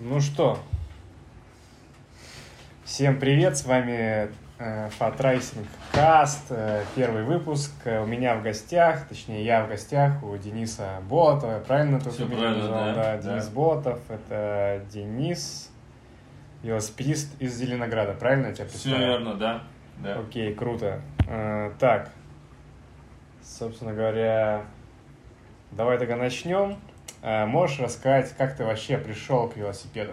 Ну что, всем привет, с вами э, Fat Racing Cast, э, первый выпуск. Э, у меня в гостях, точнее я в гостях у Дениса Болотова, правильно ты Всё фамилию правильно, назвал? да, да. да. Денис Болотов, это Денис, велосипедист из Зеленограда, правильно я тебя Все представил? верно, да. да. Окей, круто. Так, собственно говоря, давай тогда начнем. Э, можешь рассказать, как ты вообще пришел к велосипеду?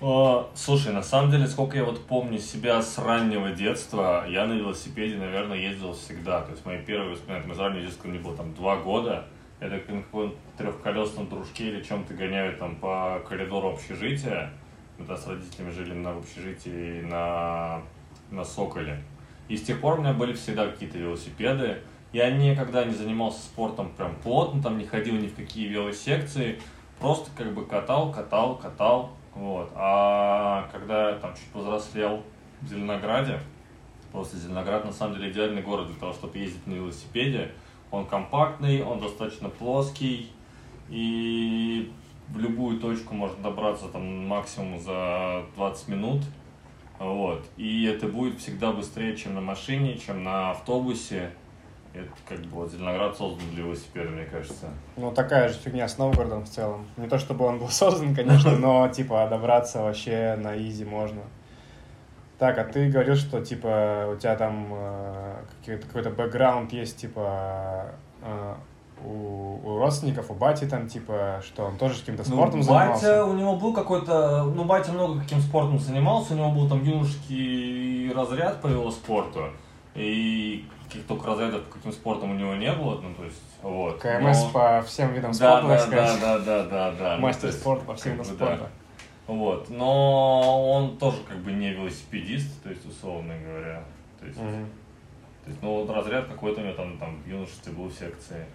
О, слушай, на самом деле, сколько я вот помню себя с раннего детства, я на велосипеде, наверное, ездил всегда. То есть мои первые воспоминания с раннего детства, мне было там два года. Это как на каком-то трехколесном дружке или чем-то гоняют там по коридору общежития. Мы тогда с родителями жили на общежитии на, на Соколе. И с тех пор у меня были всегда какие-то велосипеды. Я никогда не занимался спортом прям плотно, там не ходил ни в какие велосекции. Просто как бы катал, катал, катал. Вот. А когда я там чуть повзрослел в Зеленограде, просто Зеленоград на самом деле идеальный город для того, чтобы ездить на велосипеде. Он компактный, он достаточно плоский, и в любую точку можно добраться там максимум за 20 минут. Вот. И это будет всегда быстрее, чем на машине, чем на автобусе. Это как бы вот Зеленоград создан для велосипеда, мне кажется. Ну, такая же фигня с Новгородом в целом. Не то, чтобы он был создан, конечно, но, типа, добраться вообще на изи можно. Так, а ты говорил, что, типа, у тебя там э, какой-то, бэкграунд есть, типа, э, у, у родственников, у бати там, типа, что он тоже каким-то спортом ну, занимался? Батя, у него был какой-то, ну, батя много каким спортом занимался, у него был там юношеский разряд по велоспорту, и каких только разрядов по каким спортом у него не было, ну, то есть, вот. КМС Но- по всем видам да, спорта, да, так да, да, да, да, да. Ну, Мастер есть, спорта по всем видам бы, да. спорта. Вот, но он тоже как бы не велосипедист, то есть, условно говоря. То есть, Мгм. то есть ну, вот разряд какой-то у него там, там в юношестве был в секции.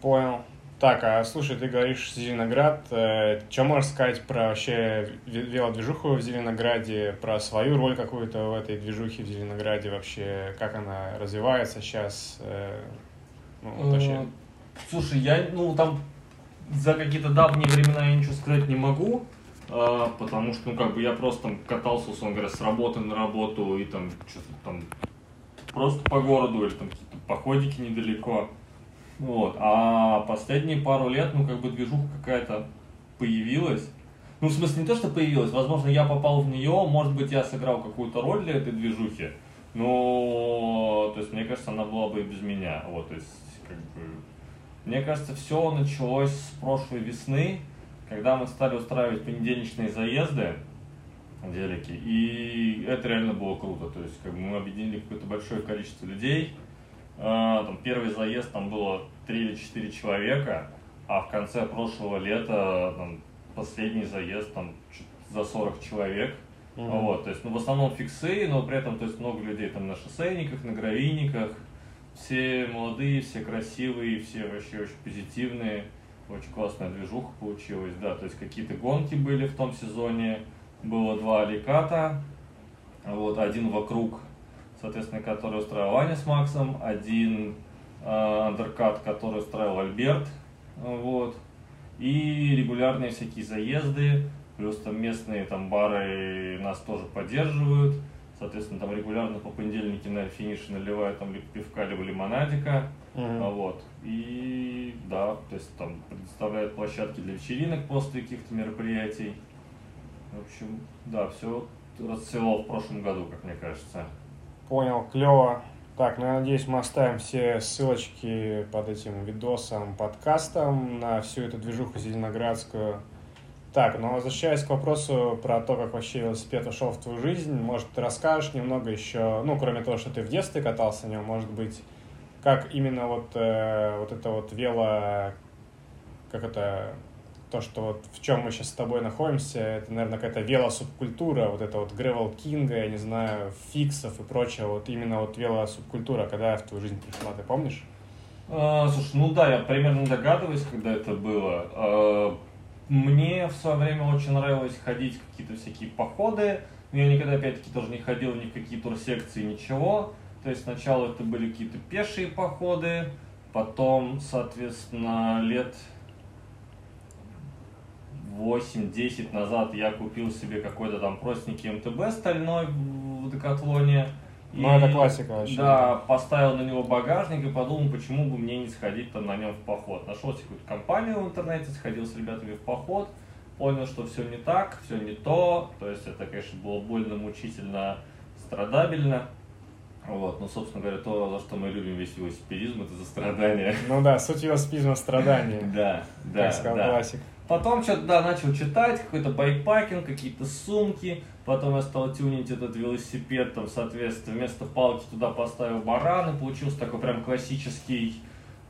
Понял. Так, а слушай, ты говоришь Зеленоград. что можешь сказать про вообще ве- велодвижуху в Зеленограде, про свою роль какую-то в этой движухе в Зеленограде вообще, как она развивается сейчас? ну, вот вообще. Э, Слушай, я, ну, там за какие-то давние времена я ничего сказать не могу, потому что, ну, как бы я просто там катался, условно говоря, с работы на работу и там что-то там просто по городу или там какие-то походики недалеко. Вот. А последние пару лет, ну, как бы движуха какая-то появилась. Ну, в смысле, не то, что появилась, возможно, я попал в нее, может быть, я сыграл какую-то роль для этой движухи, но, то есть, мне кажется, она была бы и без меня. Вот, то есть, как бы, мне кажется, все началось с прошлой весны, когда мы стали устраивать понедельничные заезды, делики, и это реально было круто. То есть, как бы мы объединили какое-то большое количество людей. А, Там первый заезд там было 3 или 4 человека, а в конце прошлого лета там, последний заезд там за 40 человек. Мгм. Вот, то есть, ну, в основном фиксы, но при этом, то есть, много людей там на шоссейниках, на гравийниках. Все молодые, все красивые, все вообще очень позитивные. Очень классная движуха получилась, да. То есть, какие-то гонки были в том сезоне. Было два аликата. Вот, один вокруг, соответственно, который устраивал Аня с Максом. Один э, андеркат, который устраивал Альберт. Вот. И регулярные всякие заезды. Плюс там местные там бары нас тоже поддерживают. Соответственно, там регулярно по понедельнике на финише наливают там либо пивка, либо лимонадика. А Вот. И да, то есть там предоставляют площадки для вечеринок после каких-то мероприятий. В общем, да, все расцвело в прошлом году, как мне кажется. Понял, клево. Так, ну я надеюсь, мы оставим все ссылочки под этим видосом, подкастом на всю эту движуху зеленоградскую. Так, ну возвращаясь к вопросу про то, как вообще велосипед вошел в твою жизнь, может, ты расскажешь немного еще, ну, кроме того, что ты в детстве катался на нем, может быть, как именно вот, э, вот это вот вело, как это, то, что вот в чем мы сейчас с тобой находимся, это, наверное, какая-то велосубкультура, вот это вот Гревел Кинга, я не знаю, фиксов и прочее, вот именно вот велосубкультура, когда в твою жизнь пришла, ты помнишь? А, слушай, ну да, я примерно догадываюсь, когда это было. А, мне в свое время очень нравилось ходить в какие-то всякие походы. Но я никогда, опять-таки, тоже не ходил ни в какие турсекции, ничего. То есть сначала это были какие-то пешие походы, потом, соответственно, лет 8-10 назад я купил себе какой-то там простенький МТБ стальной в Декатлоне. Ну, это классика вообще. Да, поставил на него багажник и подумал, почему бы мне не сходить там на нем в поход. Нашел себе какую-то компанию в интернете, сходил с ребятами в поход, понял, что все не так, все не то. То есть это, конечно, было больно, мучительно, страдабельно. Вот, ну, собственно говоря, то, за что мы любим весь велосипедизм, это за страдания. Ну да, суть велосипедизма страдания. Да, да, Как сказал классик. Потом что-то, да, начал читать, какой-то байкпакинг, какие-то сумки. Потом я стал тюнить этот велосипед, там, соответственно, вместо палки туда поставил бараны. Получился такой прям классический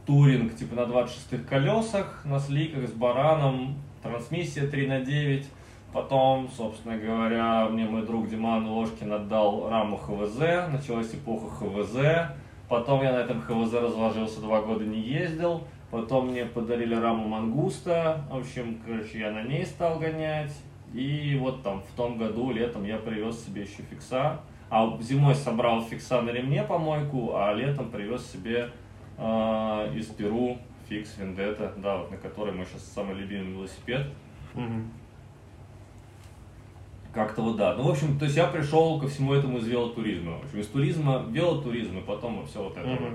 туринг, типа на 26 колесах, на сликах с бараном, трансмиссия 3 на 9. Потом, собственно говоря, мне мой друг Диман Ложкин отдал раму ХВЗ, началась эпоха ХВЗ. Потом я на этом ХВЗ разложился, два года не ездил. Потом мне подарили раму Мангуста. В общем, короче, я на ней стал гонять. И вот там в том году, летом, я привез себе еще фикса. А зимой собрал фикса на ремне помойку, а летом привез себе э, из Перу фикс Вендетта, да, вот на которой мой сейчас самый любимый велосипед. Мгм. Как-то вот да. Ну, в общем, то есть я пришел ко всему этому из велотуризма. В общем, из туризма велотуризм, и потом все вот это вот.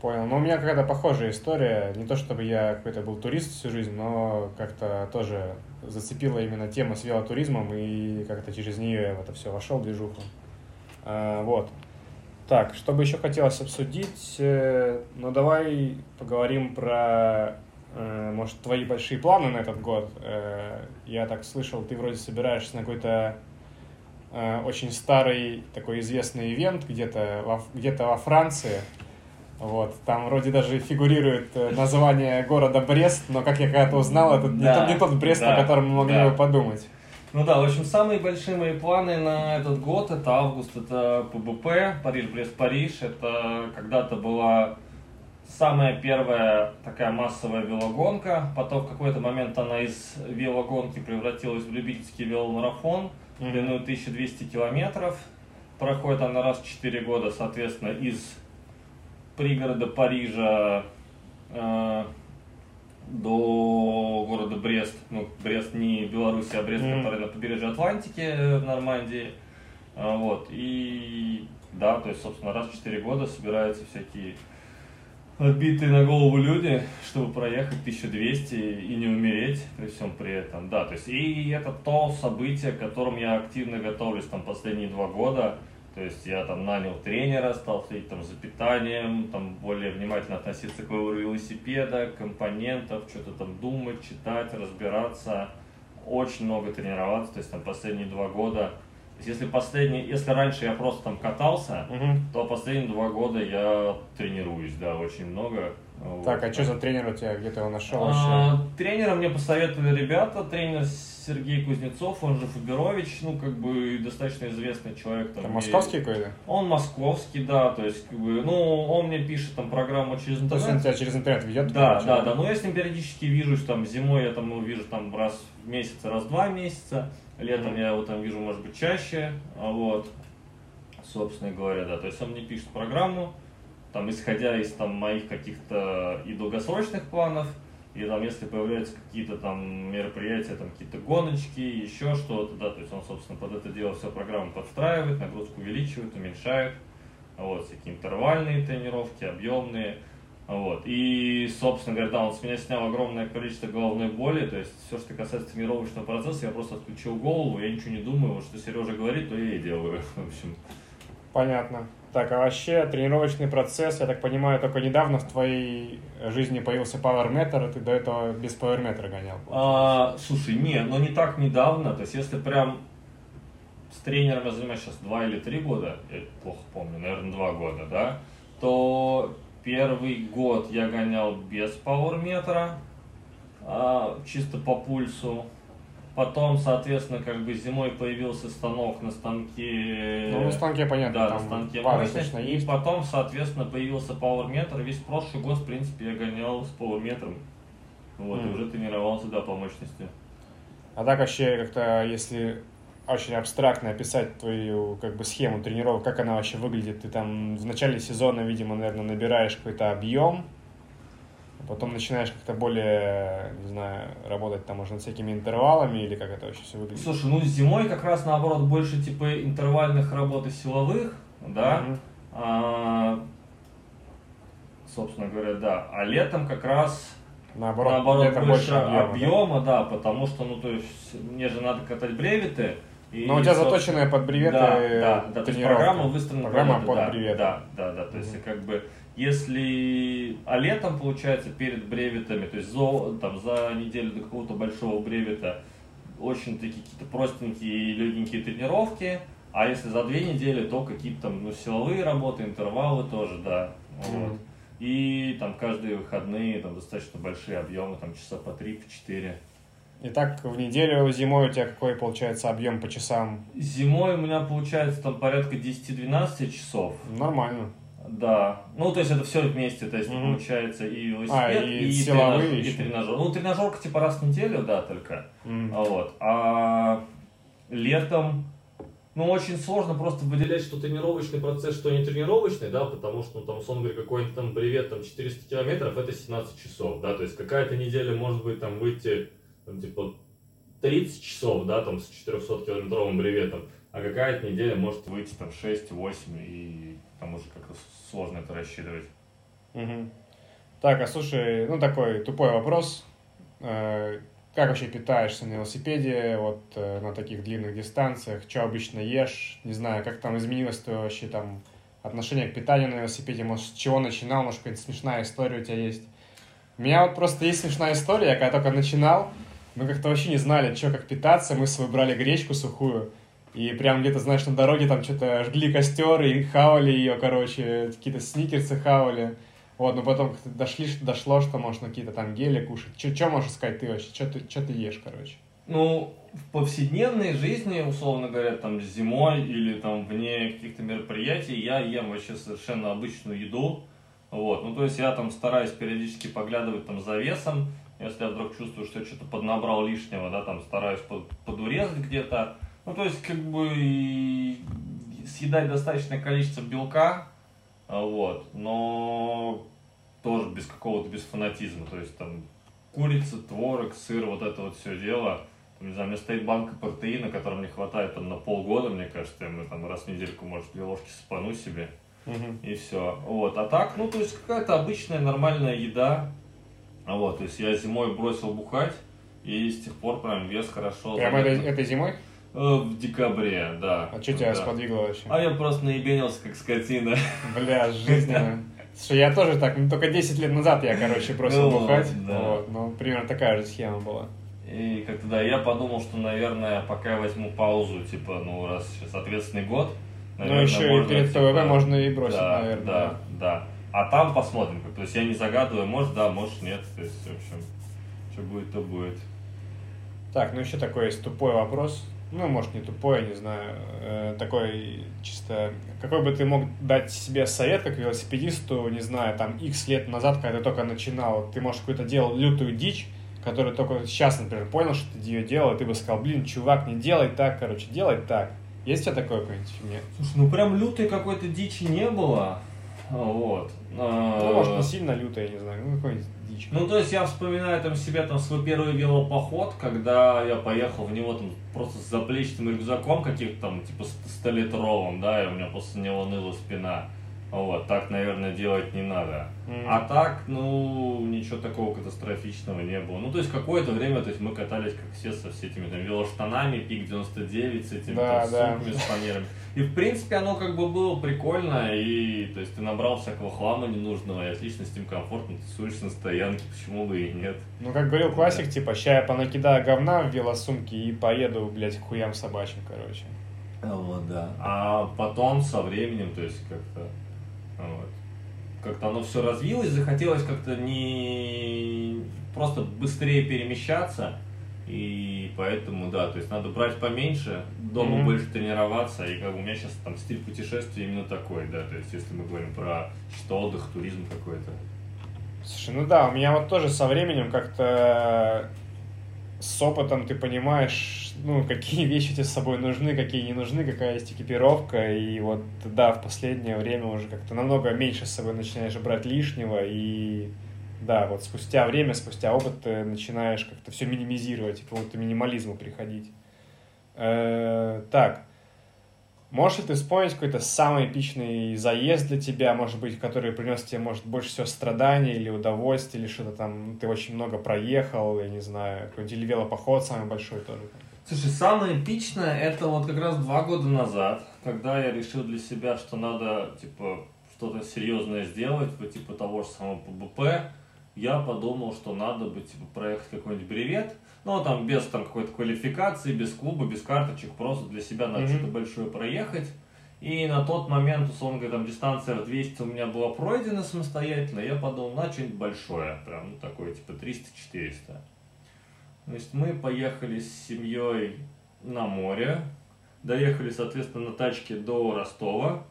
Понял. Ну, у меня какая-то похожая история. Не то, чтобы я какой-то был турист всю жизнь, но как-то тоже зацепила именно тема с велотуризмом, и как-то через нее я в это все вошел, движуху. А, вот. Так, что бы еще хотелось обсудить? Э, Ну, давай поговорим про, э, может, твои большие планы на этот год. Э, Я так слышал, ты вроде собираешься на какой-то очень старый такой известный ивент где-то во, где-то во Франции. Вот, там вроде даже фигурирует э, название города Брест, но, как я когда-то узнал, это не, Да, тот, не тот Брест, да, о котором мы могли да. бы подумать. Ну да, в общем, самые большие мои планы на этот год, это август, это ПБП, Париж-Брест-Париж. Это когда-то была самая первая такая массовая велогонка. Потом в какой-то момент она из велогонки превратилась в любительский веломарафон длиной 1200 километров. Проходит она раз в 4 года, соответственно, из пригорода Парижа э, до города Брест. Ну, Брест не Беларусь, а Брест, Мгм. который на побережье Атлантики э, в Нормандии. А, Вот. И да, то есть, собственно, раз в 4 года собираются всякие отбитые на голову люди, чтобы проехать 1200 и не умереть при всем при этом. Да, то есть, и это то событие, к которому я активно готовлюсь там последние два года. То есть я там нанял тренера, стал следить там за питанием, там более внимательно относиться к выбору велосипеда, компонентов, что-то там думать, читать, разбираться. Очень много тренироваться, то есть там последние два года. То есть если последний, если раньше я просто там катался, Мгм. то последние два года я тренируюсь, да, очень много. Так, Вот. а что за тренер у тебя? Где ты его нашел А, вообще? Тренера мне посоветовали ребята, тренер Сергей Кузнецов, он же Фаберович, ну, как бы, достаточно известный человек. Там, Это московский какой-то? Он московский, да, то есть, как бы, ну, он мне пишет там программу через Ну, то есть он интернет. тебя через интернет ведет? Да, да, да, но я с ним периодически вижусь, там, зимой я там его вижу там раз в месяц, раз в два месяца, летом я его там вижу, может быть, чаще, а вот, собственно говоря, да, то есть он мне пишет программу, там, исходя из там моих каких-то и долгосрочных планов, и там, если появляются какие-то там мероприятия, там какие-то гоночки, еще что-то, да, то есть он, собственно, под это дело все программу подстраивает, нагрузку увеличивает, уменьшает, вот, всякие интервальные тренировки, объемные, вот. И, собственно говоря, да, он с меня снял огромное количество головной боли. То есть все, что касается тренировочного процесса, я просто отключил голову, я ничего не думаю. Вот что Сережа говорит, то я и делаю. В общем. Понятно. Так, а вообще тренировочный процесс, я так понимаю, только недавно в твоей жизни появился Power Meter, ты до этого без Power Meter гонял. А, слушай, не, но не так недавно. То есть, если прям с тренером я занимаюсь сейчас два или три года, я плохо помню, наверное, два года, да, то первый год я гонял без пауэрметра, а, чисто по пульсу. Потом, соответственно, как бы зимой появился станок на станке. Ну, на станке понятно, да, на станке мощность. И есть. потом, соответственно, появился пауэрметр. Весь прошлый год, в принципе, я гонял с пауэрметром. Вот, и Мгм. уже тренировался, да, по мощности. А так вообще как-то, если очень абстрактно описать твою как бы схему тренировок, как она вообще выглядит, ты там в начале сезона, видимо, наверное, набираешь какой-то объем, Потом начинаешь как-то более, не знаю, работать там, может, над всякими интервалами или как это вообще все выглядит? Слушай, ну зимой как раз наоборот больше типа интервальных работ и силовых, да. Мгм. А, собственно говоря, да. А летом как раз Наоборот, наоборот где-то больше объема, объема, да? да? потому что, ну, то есть, мне же надо катать бреветы. и, Но у тебя собственно, заточенная под бреветы да, да, да, то есть программа выстроена Программа под, под да, бреветы. Да, да, да, то есть Мгм. как бы если, а летом получается перед бреветами, то есть за, там, за неделю до какого-то большого бревета очень такие какие-то простенькие и легенькие тренировки, а если за две недели, то какие-то там ну, силовые работы, интервалы тоже, да. Вот. И там каждые выходные там достаточно большие объемы, там часа по три, по четыре. Итак, в неделю зимой у тебя какой получается объем по часам? Зимой у меня получается там порядка 10-12 часов. Нормально. Да. Ну, то есть это все вместе, то есть Мгм. получается и велосипед, А, и силовые тренаж- и тренажер. Ну, тренажерка типа раз в неделю, да, только. А Вот. А летом, ну, очень сложно просто выделять, что тренировочный процесс, что не тренировочный, да, потому что, ну, там, условно говоря, какой-нибудь там бревет, там, 400 километров, это 17 часов, да, то есть какая-то неделя может быть, там, выйти, там, типа, 30 часов, да, там, с 400-километровым бреветом, а какая-то неделя может выйти, там, 6-8, и там уже как-то сложно это рассчитывать. Мгм. Так, а слушай, ну такой тупой вопрос. Э, Как вообще питаешься на велосипеде, вот э, на таких длинных дистанциях? Что обычно ешь? Не знаю, как там изменилось твое вообще там отношение к питанию на велосипеде? Может, с чего начинал? Может, какая-то смешная история у тебя есть? У меня вот просто есть смешная история. Я когда только начинал, мы как-то вообще не знали, что как питаться. Мы с собой брали гречку сухую. И прям где-то, знаешь, на дороге там что-то жгли костер и хавали ее, короче, какие-то сникерсы хавали. Вот, но потом дошли, дошло, что можно какие-то там гели кушать. Что можешь сказать ты вообще? Что ты, чё ты ешь, короче? Ну, в повседневной жизни, условно говоря, там зимой или там вне каких-то мероприятий, я ем вообще совершенно обычную еду. Вот, ну то есть я там стараюсь периодически поглядывать там за весом, если я вдруг чувствую, что я что-то поднабрал лишнего, да, там стараюсь под- подурезать где-то. Ну то есть как бы съедать достаточное количество белка, а, вот, но тоже без какого-то, без фанатизма, то есть там курица, творог, сыр, вот это вот все дело. Там, не знаю, у меня стоит банка протеина, которой мне хватает там на полгода, мне кажется, я мы там раз в недельку, может, две ложки сыпану себе, и все. Вот, а так, ну, то есть какая-то обычная нормальная еда. А вот, то есть я зимой бросил бухать, и с тех пор прям вес хорошо. Прям этой, этой зимой? Э, В декабре, да. А что тебя Да. сподвигло вообще? А я просто наебенился, как скотина. Бля, жизненно. Слушай, я тоже так, ну только 10 лет назад я, короче, бросил Ну, бухать. да. Вот, ну, примерно такая же схема была. И как-то, да, я подумал, что, наверное, пока я возьму паузу, типа, ну, раз сейчас ответственный год, Ну, наверное, еще и можно, перед типа, ТВП можно и бросить, да, наверное. Да, да. А там посмотрим. То есть я не загадываю, может да, может нет. То есть, в общем, что будет, то будет. Так, ну еще такой есть тупой вопрос. Ну, может, не тупой, я не знаю. Э, такой чисто... Какой бы ты мог дать себе совет, как велосипедисту, не знаю, там, x лет назад, когда ты только начинал, ты, может, какую-то делал лютую дичь, которую только сейчас, например, понял, что ты ее делал, и ты бы сказал, блин, чувак, не делай так, короче, делай так. Есть у тебя такое какое-нибудь фигня? Слушай, ну прям лютой какой-то дичи не было. Вот. А, Ну, может, не сильно лютая, я не знаю, ну, какой-нибудь дичь. Ну, то есть я вспоминаю там себя там свой первый велопоход, когда я поехал в него там просто с заплечным рюкзаком каких-то там, типа 100-литровым, да, и у меня после него ныла спина. Вот, так, наверное, делать не надо. М. А так, ну, ничего такого катастрофичного не было. Ну, то есть, какое-то время, то есть, мы катались, как все, со всеми этими там велоштанами, пик 99, с этими Да, там, да. сумками с фанерами. И, в принципе, оно как бы было прикольно, и, то есть, ты набрал всякого хлама ненужного, и отлично с ним комфортно тусуешься на стоянке, почему бы и нет. Ну, как говорил классик, типа, ща я понакидаю говна в велосумки и поеду, блядь, к хуям собачьим, короче. Вот, да. А потом, со временем, то есть, как-то, вот, как-то оно все развилось, захотелось как-то не просто быстрее перемещаться, и поэтому, да, то есть надо брать поменьше, дома Мгм. больше тренироваться, и как бы у меня сейчас там стиль путешествия именно такой, да, то есть если мы говорим про что отдых, туризм какой-то. Слушай, ну да, у меня вот тоже со временем как-то с опытом ты понимаешь, ну, какие вещи тебе с собой нужны, какие не нужны, какая есть экипировка, и вот, да, в последнее время уже как-то намного меньше с собой начинаешь брать лишнего, и Да, вот спустя время, спустя опыт ты начинаешь как-то все минимизировать, к какому-то минимализму приходить. Э, так, можешь ли ты вспомнить какой-то самый эпичный заезд для тебя, может быть, который принес тебе, может, больше всего страданий или удовольствия, или что-то там, ты очень много проехал, я не знаю, какой-нибудь или велопоход самый большой тоже. Слушай, самое эпичное, это вот как раз два года назад, когда я решил для себя, что надо, типа, что-то серьезное сделать, типа того же самого ПБП, я подумал, что надо бы, типа, проехать какой-нибудь бревет, ну, там, без там какой-то квалификации, без клуба, без карточек, просто для себя надо mm-hmm. что-то большое проехать. И на тот момент, условно говоря, там дистанция в 200 у меня была пройдена самостоятельно, я подумал, на что-нибудь большое, прям, ну, такое, типа, 300-400. То есть мы поехали с семьей на море, доехали, соответственно, на тачке до Ростова.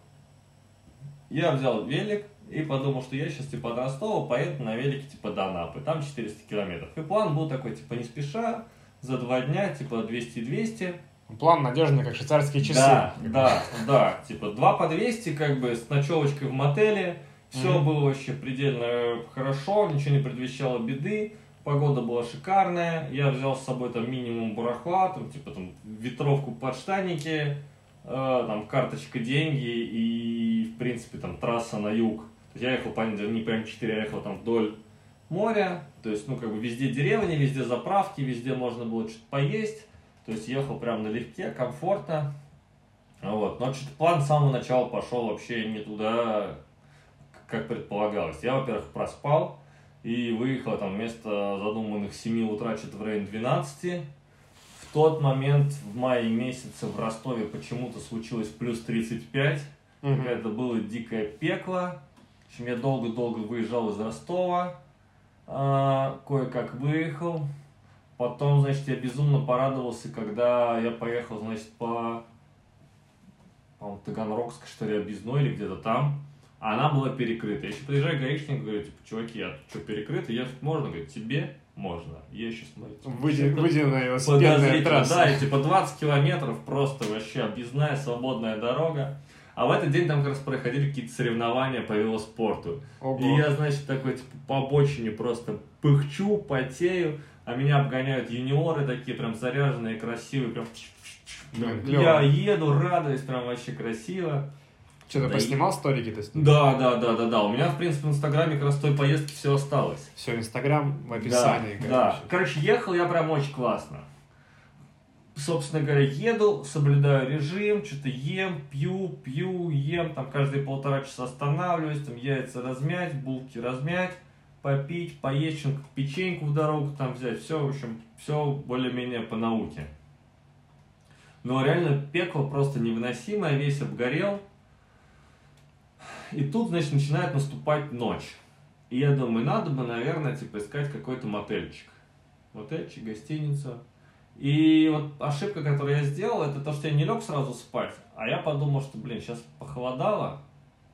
Я взял велик, и подумал, что я сейчас типа до Ростова поеду на велике типа до Анапы, там 400 километров. И план был такой, типа не спеша, за два дня, типа 200-200. План надежный, как швейцарские часы. Да, да, да, типа 2 по 200, как бы с ночевочкой в мотеле. Все mm-hmm. было вообще предельно хорошо, ничего не предвещало беды. Погода была шикарная. Я взял с собой там минимум барахла, там, типа там ветровку под штаники, э, там карточка деньги и, в принципе, там трасса на юг я ехал по не по М4, я ехал там вдоль моря, то есть, ну, как бы везде деревни, везде заправки, везде можно было что-то поесть, то есть ехал прям налегке, комфортно, вот, но что-то план с самого начала пошел вообще не туда, как предполагалось. Я, во-первых, проспал и выехал там вместо задуманных 7 утра, что-то в районе 12. В тот момент, в мае месяце в Ростове почему-то случилось плюс 35. Mm-hmm. Это было дикое пекло. В общем, я долго-долго выезжал из Ростова, а, кое-как выехал. Потом, значит, я безумно порадовался, когда я поехал, значит, по, по Таганрогской, что ли, объездной или где-то там. А она была перекрыта. Я еще приезжаю гаишник, говорю, типа, чуваки, а что, перекрыто? Ехать можно? Говорит, тебе можно. Я еще смотрю. Выделенная велосипедная трасса. Да, и типа 20 километров просто вообще объездная свободная дорога. А в этот день там как раз проходили какие-то соревнования по велоспорту. Ого. И я, значит, такой, типа, по обочине просто пыхчу, потею, а меня обгоняют юниоры такие, прям заряженные, красивые, прям... Да, я еду, радуюсь, прям вообще красиво. Что-то да поснимал и... сторики-то? Да, да, да, да, да. У меня, в принципе, в Инстаграме как раз той поездки все осталось. Все, Инстаграм в описании. Да, да. Короче, ехал я прям очень классно собственно говоря, еду, соблюдаю режим, что-то ем, пью, пью, ем, там каждые полтора часа останавливаюсь, там яйца размять, булки размять, попить, поесть, печеньку в дорогу там взять, все, в общем, все более-менее по науке. Но реально пекло просто невыносимое, весь обгорел. И тут, значит, начинает наступать ночь. И я думаю, надо бы, наверное, типа искать какой-то мотельчик. Мотельчик, гостиница. И вот ошибка, которую я сделал, это то, что я не лег сразу спать, а я подумал, что, блин, сейчас похолодало,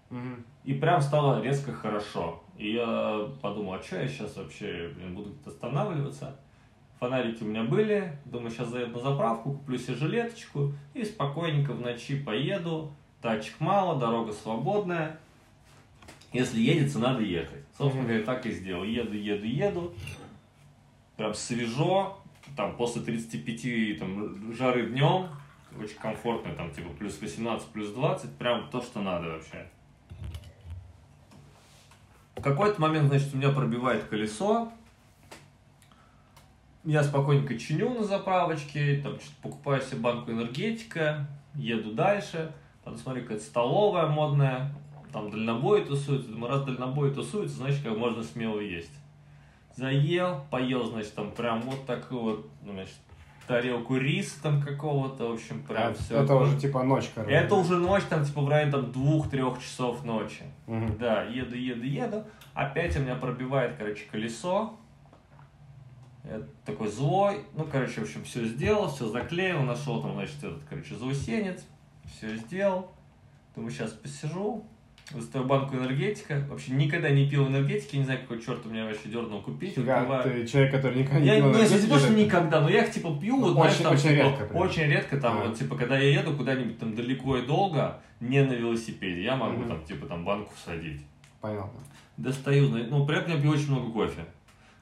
угу. и прям стало резко хорошо. И я подумал, а что я сейчас вообще, блин, буду останавливаться? Фонарики у меня были, думаю, сейчас заеду на заправку, куплю себе жилеточку и спокойненько в ночи поеду. Тачек мало, дорога свободная. Если едется, надо ехать. Собственно говоря, так и сделал. Еду, еду, еду. Прям свежо, там после 35 там, жары днем, очень комфортно, там типа плюс 18, плюс 20, прям то, что надо вообще. В какой-то момент, значит, у меня пробивает колесо, я спокойненько чиню на заправочке, там покупаю себе банку энергетика, еду дальше, потом смотрю, какая-то столовая модная, там дальнобой тусуется, думаю, раз дальнобой тусуется, значит, как можно смело есть заел, поел, значит, там прям вот такую вот, значит, тарелку риса там какого-то, в общем, прям а, все. Это, это уже типа ночь, короче. Это уже ночь, там типа в районе там двух-трех часов ночи. Угу. Да, еду, еду, еду. Опять у меня пробивает, короче, колесо. Я такой злой. Ну, короче, в общем, все сделал, все заклеил, нашел там, значит, этот, короче, заусенец. Все сделал. Думаю, сейчас посижу, Достаю банку энергетика. Вообще никогда не пил энергетики. Не знаю, какой черт у меня вообще дернул купить. Фига, ты человек, который никогда не я, пил энергетики? Не, не никогда, но я их типа пью. Ну, вот, очень, знаешь, там, очень типа, редко. Прям. Очень редко. Там, а. вот, типа, когда я еду куда-нибудь там далеко и долго, не на велосипеде, я могу mm-hmm. там, типа, там банку всадить. Понятно. достаю, ну, при этом я пью очень много кофе.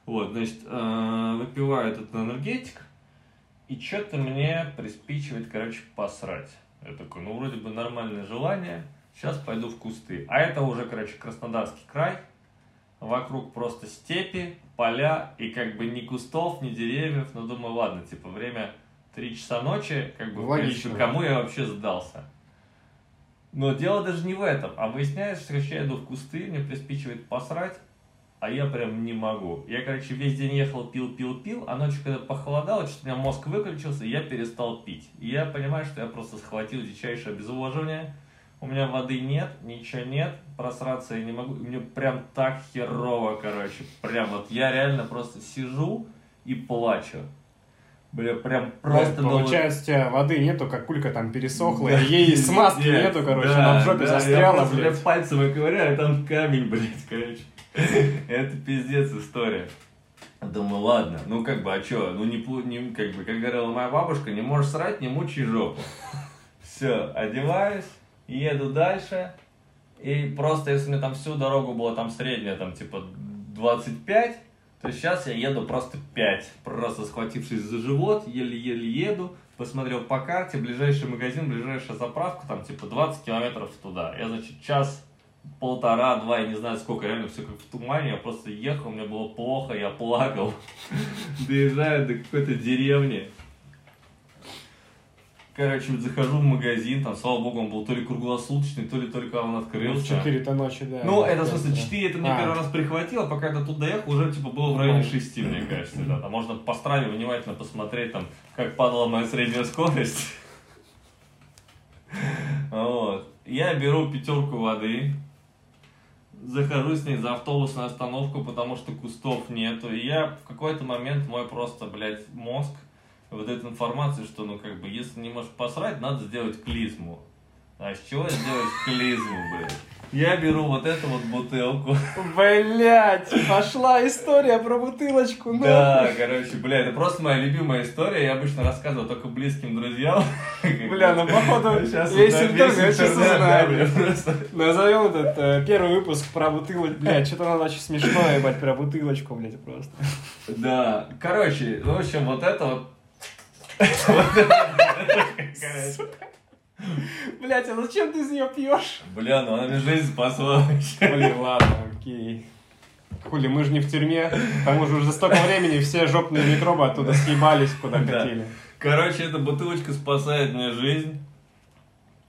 Вот, значит, э, выпиваю этот энергетик, и что-то мне приспичивает, короче, посрать. Я такой, ну, вроде бы нормальное желание, сейчас пойду в кусты. А это уже, короче, Краснодарский край, вокруг просто степи, поля, и как бы ни кустов, ни деревьев, но думаю, ладно, типа, время 3 часа ночи, как бы, в Логично. принципе, кому я вообще сдался? Но дело даже не в этом, а выясняется, что я иду в кусты, мне приспичивает посрать, а я прям не могу. Я, короче, весь день ехал, пил, пил, пил, а ночью, когда похолодало, что-то у меня мозг выключился, и я перестал пить. И я понимаю, что я просто схватил дичайшее обезвоживание, у меня воды нет, ничего нет, просраться я не могу, и мне прям так херово, короче, прям вот я реально просто сижу и плачу. Бля, прям просто... Да, Получается, у тебя воды нету, как кулька там пересохла, Да, и ей смазки пиздец. нету, короче, Да, она в жопе да, я застряла, просто, бля, блядь. пальцем и ковыряю, а там камень, блядь, короче. Это пиздец история. Думаю, ладно, ну как бы, а чё, ну не, не как бы, как говорила моя бабушка, не можешь срать, не мучай жопу. Все, одеваюсь, еду дальше, и просто если мне там всю дорогу было там средняя, там типа 25, то сейчас я еду просто 5, просто схватившись за живот, еле-еле еду, посмотрел по карте, ближайший магазин, ближайшая заправка, там типа 20 километров туда. Я, значит, час, полтора, два, я не знаю сколько, реально все как в тумане, я просто ехал, мне было плохо, я плакал. Доезжаю до какой-то деревни. Короче, вот захожу в магазин, там, слава богу, он был то ли круглосуточный, то ли только он Ну, В открылся. 4 ночи, да. Ну, это, в смысле, 4 это мне А. первый раз прихватило, пока я тут доехал, уже, типа, было в районе Нормально. 6, мне кажется, да. Там можно по страве внимательно посмотреть, там, как падала моя средняя скорость. Вот. Я беру пятерку воды, захожу с ней за автобусную остановку, потому что кустов нету. И я в какой-то момент мой просто, блядь, мозг вот эта информация, что, ну, как бы, если не можешь посрать, надо сделать клизму. А с чего сделать клизму, блядь? Я беру вот эту вот бутылку. Блять, пошла история про бутылочку, ну. Да, короче, бля, это просто моя любимая история. Я обычно рассказываю только близким друзьям. Бля, ну походу Сейчас весь да, интернет сейчас да, бля, узнает. просто. Назовем этот э, первый выпуск про бутылочку. Блядь, что-то надо очень смешно, ебать, про бутылочку, блядь, просто. Да, короче, в общем, вот это вот... Блять, а зачем ты из нее пьешь? Бля, ну она мне жизнь спасла. Блин, ладно, окей. Хули, мы же не в тюрьме. К тому же уже за столько времени все жопные микробы оттуда съебались, куда Да. хотели. Короче, эта бутылочка спасает мне жизнь.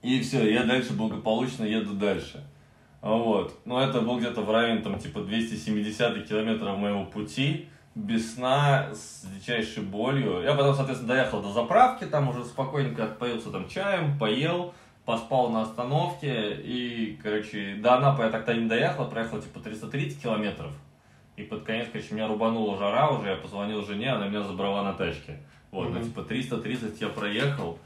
И все, я дальше благополучно еду дальше. Вот. Ну, это был где-то в районе, там, типа, 270 километров моего пути. Без сна, с дичайшей болью. Я потом, соответственно, доехал до заправки, там уже спокойненько отпоился там чаем, поел, поспал на остановке. И, короче, до Анапы я так-то не доехал, проехал, типа, 330 километров. И под конец, короче, меня рубанула жара уже, я позвонил жене, она меня забрала на тачке. Вот, ну, Мгм. типа, 330 я проехал.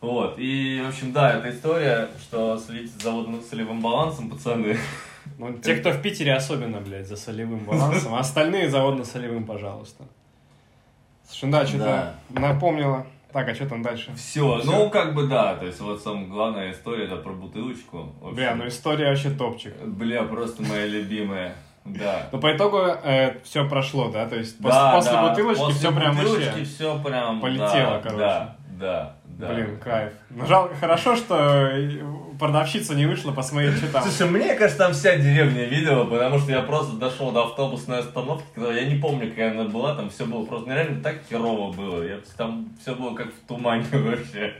Вот, и, в общем, да, эта история, что следите за водно-солевым балансом, пацаны. Ну, те, кто в Питере, особенно, блядь, за солевым балансом. А остальные за водно-солевым, пожалуйста. Слушай, да, что-то напомнило. Так, а что там дальше? Все, ну, как бы, да, то есть, вот самая главная история, это про бутылочку. Бля, ну история вообще топчик. Бля, просто моя любимая, да. Но по итогу все прошло, да? То есть Да, после да, бутылочки после все прям бутылочки вообще... все прям, полетело, да, короче. Да, да, да. Блин, кайф. Ну, жалко, хорошо, что продавщица не вышла посмотреть, что там. Слушай, мне кажется, там вся деревня видела, потому что я просто дошел до автобусной остановки, когда я не помню, какая она была, там все было просто нереально так херово было. Я, там все было как в тумане вообще.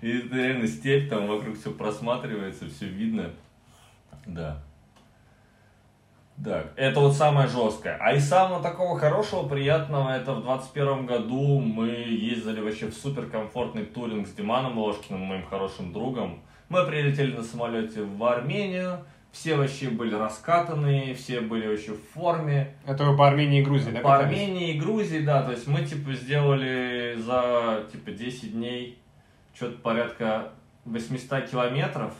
И это реально степь, там вокруг все просматривается, все видно. Да. Так, это вот самое жесткое. А из самого такого хорошего, приятного, это в 21 году мы ездили вообще в суперкомфортный туринг с Диманом Ложкиным, моим хорошим другом. Мы прилетели на самолете в Армению, все вообще были раскатанные, все были вообще в форме. Это вы по Армении и Грузии, да? По? Армении и Грузии, да, то есть мы типа сделали за типа 10 дней что-то порядка 800 километров.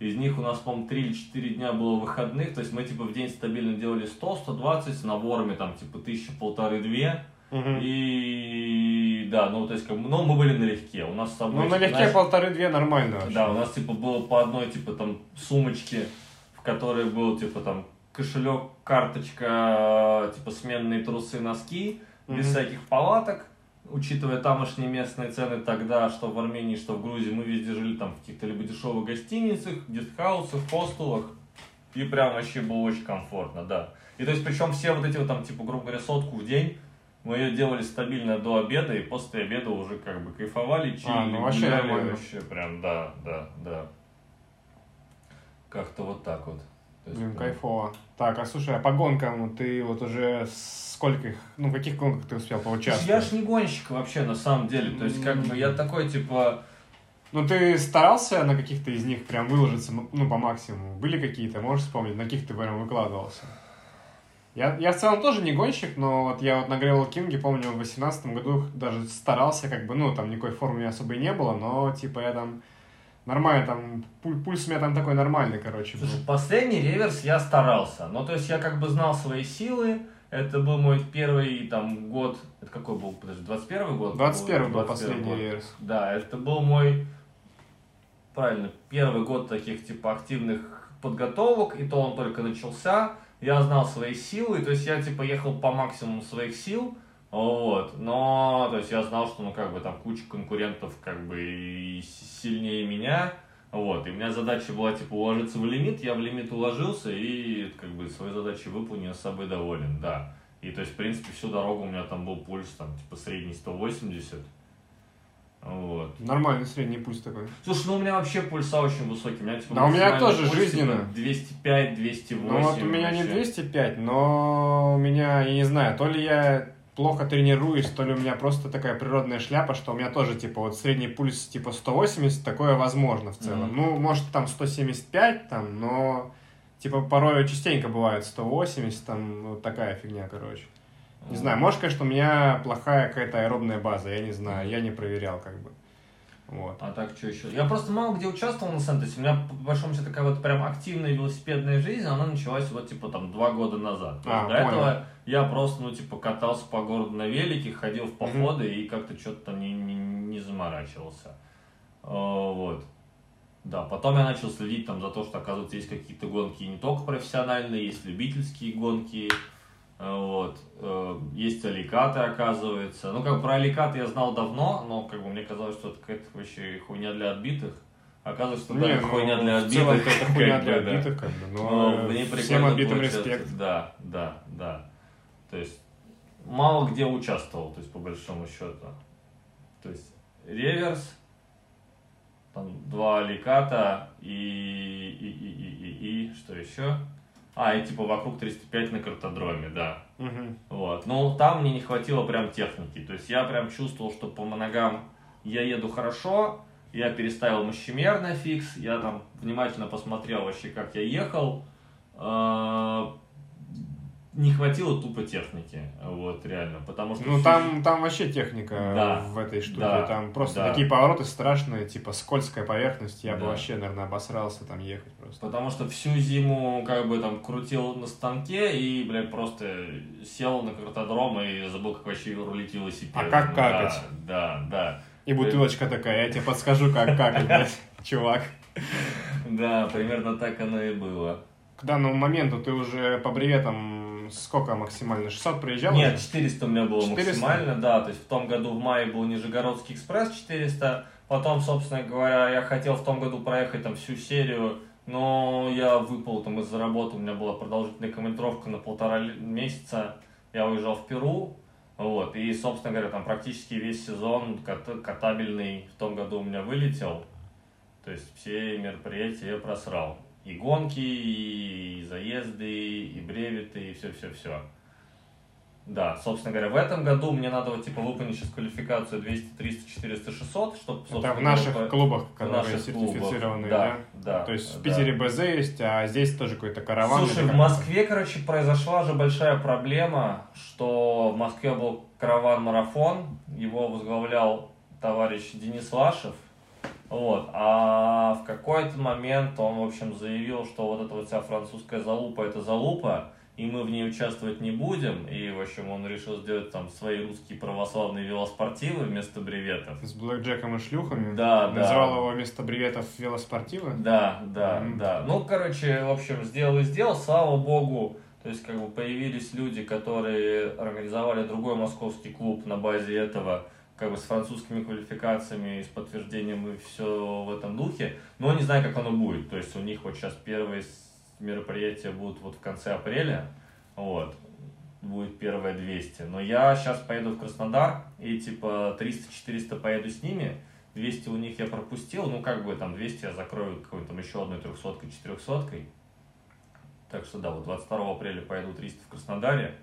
Из них у нас, по-моему, 3 или 4 дня было выходных, то есть мы типа в день стабильно делали 100-120 с наборами там типа тысячи полторы-две. И да, ну то есть как бы, ну мы были налегке. У нас с собой... Ну, налегке знаешь, полторы-две нормально вообще. да, у нас типа было по одной типа там сумочке в который был, типа, там, кошелек, карточка, типа, сменные трусы, носки, без Мгм. всяких палаток, учитывая тамошние местные цены тогда, что в Армении, что в Грузии, мы везде жили там в каких-то либо дешевых гостиницах, гестхаусах, хостелах, и прям вообще было очень комфортно, да. И то есть, причем все вот эти вот там, типа, грубо говоря, сотку в день, мы ее делали стабильно до обеда, и после обеда уже как бы кайфовали, чилили, А, ну вообще гуляли, вообще прям, да, да, да. Как-то вот так вот. Есть, Блин, да. кайфово. Так, а слушай, а по гонкам ты вот уже сколько их, ну, в каких гонках ты успел поучаствовать? я ж не гонщик вообще, на самом деле. То есть, как бы, я такой, типа, Ну, ты старался на каких-то из них прям выложиться, ну, ну, по максимуму? Были какие-то, можешь вспомнить, на каких ты прям выкладывался? Я, я в целом тоже не гонщик, но вот я вот на Gravel King, помню, в 2018 году даже старался, как бы, ну, там никакой формы у меня особо и не было, но, типа, я там нормально, там, пуль- пульс у меня там такой нормальный, короче, был. Слушай, последний реверс я старался. Ну, то есть я как бы знал свои силы. Это был мой первый там год. Это какой был? Подожди, 21 год? 21 был 21 последний год. реверс. Да, это был мой, правильно, первый год таких типа активных подготовок, и то он только начался. Я знал свои силы, то есть я типа ехал по максимуму своих сил, вот, но, то есть я знал, что, ну, как бы там куча конкурентов, как бы, и сильнее меня, вот, и у меня задача была, типа, уложиться в лимит, я в лимит уложился, и, как бы, свои задачи выполнил, я с собой доволен, да. И, то есть, в принципе, всю дорогу у меня там был пульс, там, типа, средний 180, вот. Нормальный средний пульс такой. Слушай, ну у меня вообще пульса очень высокий. У меня, типа, Да, у меня тоже пульс, жизненно. типа, 205, 208. Ну вот у меня не вообще. 205, но у меня, я не знаю, то ли я плохо тренируюсь, то ли у меня просто такая природная шляпа, что у меня тоже, типа, вот средний пульс, типа, 180, такое возможно в целом. Мгм. Ну, может, там 175, там, но, типа, порой частенько бывает 180, там, вот такая фигня, короче. Не знаю, может, конечно, у меня плохая какая-то аэробная база, я не знаю, я не проверял, как бы. Вот. А так что еще? Я просто мало где участвовал на самом деле. У меня, по большому счету, такая вот прям активная велосипедная жизнь, она началась вот, типа, там, два года назад. А, до понял. этого я просто, ну, типа, катался по городу на велике, ходил в походы и как-то что-то там не, не, не заморачивался. А, Вот. Да, потом я начал следить там за то, что, оказывается, есть какие-то гонки не только профессиональные, есть любительские гонки, вот, Э, есть аликаты, оказывается. Ну, как про аликаты я знал давно, но, как бы, мне казалось, что это какая-то вообще хуйня для отбитых. Оказывается, что да, Не, это ну, хуйня для отбитых. целом это хуйня для да. отбитых, как бы, Но но мне всем отбитым получается. респект. Да, да, да. То есть мало где участвовал, то есть по большому счету. То есть реверс, там два аликата и, и, и, и, и, и что еще? А, и типа вокруг 305 на картодроме, да. Мгм. Вот. Но там мне не хватило прям техники. То есть я прям чувствовал, что по ногам я еду хорошо, я переставил мощемер на фикс, я там внимательно посмотрел вообще, как я ехал. А, Не хватило тупо техники, вот, реально, потому что... Ну, там, там вообще техника Да, в этой штуке. да, там просто да. такие повороты страшные, типа скользкая поверхность. Я бы Да. вообще, наверное, обосрался там ехать просто. Потому что всю зиму как бы там крутил на станке и, блядь, просто сел на картодром и забыл, как вообще рулить велосипедом. А как Ну, какать? Да, да, И бутылочка такая, я тебе подскажу, как как, блядь, чувак. да. Да, примерно так оно и было. К данному моменту ты уже по бреветам сколько максимально? 600 проезжал? Нет, уже? 400 у меня было 400? максимально, да. То есть в том году в мае был Нижегородский экспресс 400. Потом, собственно говоря, я хотел в том году проехать там всю серию, но я выпал там из-за работы. У меня была продолжительная командировка на полтора месяца. Я уезжал в Перу. Вот, и, собственно говоря, там практически весь сезон кат- катабельный в том году у меня вылетел. То есть все мероприятия я просрал. И гонки, и заезды, и бреветы, и все-все-все. Да, собственно говоря, в этом году мне надо вот типа выполнить сейчас квалификацию 200, 300, 400, 600, чтобы, Это в наших клубах, в которые наших клубах. сертифицированные, да, да? да. То есть в да. Питере БЗ есть, а здесь тоже какой-то караван. Слушай, в Москве, короче, произошла же большая проблема, что в Москве был караван-марафон, его возглавлял товарищ Денис Лашев, вот, а в какой-то момент он, в общем, заявил, что вот эта вот вся французская залупа, это залупа, и мы в ней участвовать не будем. И, в общем, он решил сделать там свои русские православные велоспортивы вместо бреветов. С блэкджеком и шлюхами? Да, да. Называл его вместо бреветов велоспортивы? Да, да, Мгм. да. Ну, короче, в общем, сделал и сделал, слава богу. То есть, как бы появились люди, которые организовали другой московский клуб на базе этого, как бы с французскими квалификациями, с подтверждением и все в этом духе. Но не знаю, как оно будет. То есть, у них вот сейчас первые с- мероприятия будут вот в конце апреля. Вот. Будет первое 200. Но я сейчас поеду в Краснодар, и типа 300-400 поеду с ними. 200 у них я пропустил, ну как бы там 200 я закрою какой-то там еще одной трехсоткой, четырехсоткой. Так что да, вот 22 апреля поеду 300 в Краснодаре.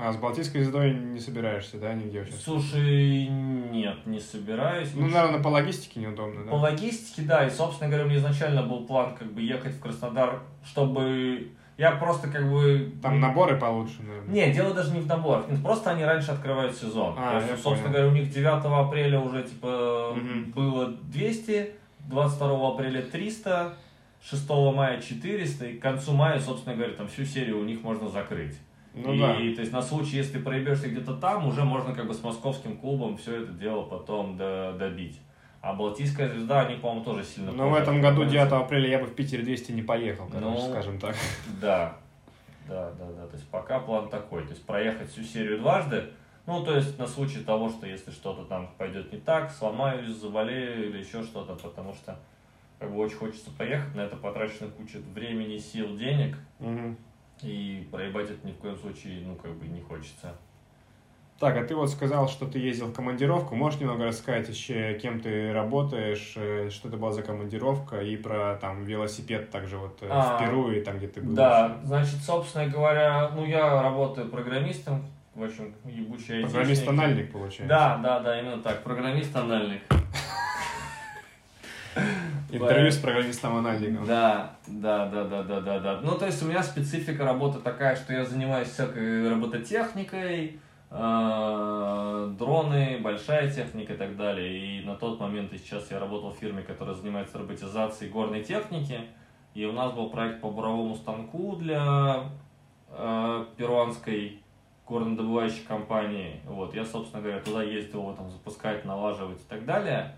А с Балтийской звездой не собираешься, да, нигде сейчас? Слушай, нет, не собираюсь. Ну, наверное, по логистике неудобно, да? По логистике, да, и, собственно говоря, у меня изначально был план как бы ехать в Краснодар, чтобы... Я просто как бы... Там наборы получше, наверное. Не, дело даже не в наборах, нет, просто они раньше открывают сезон. А, То есть, я собственно понял. говоря, у них 9 апреля уже типа Мгм. было 200, 22 апреля 300, 6 мая 400, и к концу мая, собственно говоря, там всю серию у них можно закрыть. Ну и, да. то есть на случай, если проебешься где-то там, уже можно как бы с московским клубом все это дело потом до- добить. А Балтийская звезда, они, по-моему, тоже сильно Но в позже этом году, открываются. 9 апреля, я бы в Питере 200 не поехал, короче, Ну, скажем так. Да, да, да, да. То есть пока план такой. То есть проехать всю серию дважды. Ну, то есть на случай того, что если что-то там пойдет не так, сломаюсь, заболею или еще что-то, потому что как бы очень хочется поехать, на это потрачено куча времени, сил, денег, Мгм. И проебать это ни в коем случае, ну, как бы не хочется. Так, а ты вот сказал, что ты ездил в командировку. Можешь немного рассказать еще, кем ты работаешь, э, что это была за командировка, и про там велосипед также вот э, А, в Перу и там, где ты был. Да, значит, собственно говоря, ну, я работаю программистом, в общем, ебучий айтишник. Программист-анальник, получается. Да, да, да, именно так, программист-анальник. Интервью с программистом-анальником. Да, да, да, да, да, да, да. Ну, то есть у меня специфика работы такая, что я занимаюсь всякой робототехникой, э, дроны, большая техника и так далее. И на тот момент, и сейчас я работал в фирме, которая занимается роботизацией горной техники. И у нас был проект по буровому станку для э, перуанской горнодобывающей компании. Вот, я, собственно говоря, туда ездил его там запускать, налаживать и так далее.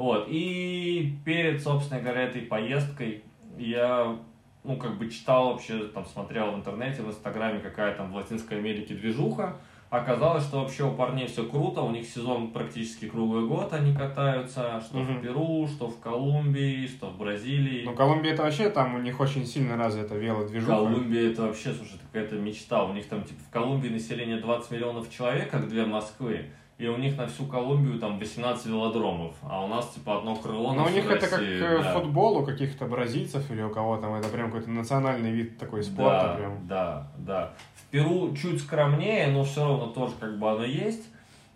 Вот, и перед, собственно говоря, этой поездкой я, ну, как бы читал вообще, там, смотрел в интернете, в Инстаграме, какая там в Латинской Америке движуха. Оказалось, что вообще у парней все круто, у них сезон практически круглый год, они катаются, что Мгм. в Перу, что в Колумбии, что в Бразилии. Ну, Колумбия это вообще там у них очень сильно развита велодвижуха. Колумбия это вообще, слушай, какая-то мечта. У них там, типа, в Колумбии население 20 миллионов человек, как две Москвы. И у них на всю Колумбию там 18 велодромов. А у нас, типа, одно крыло Но у них это как да. футбол у каких-то бразильцев или у кого там. Это прям какой-то национальный вид такой спорта. Да, Прям. да, да. В Перу чуть скромнее, но все равно тоже как бы оно есть.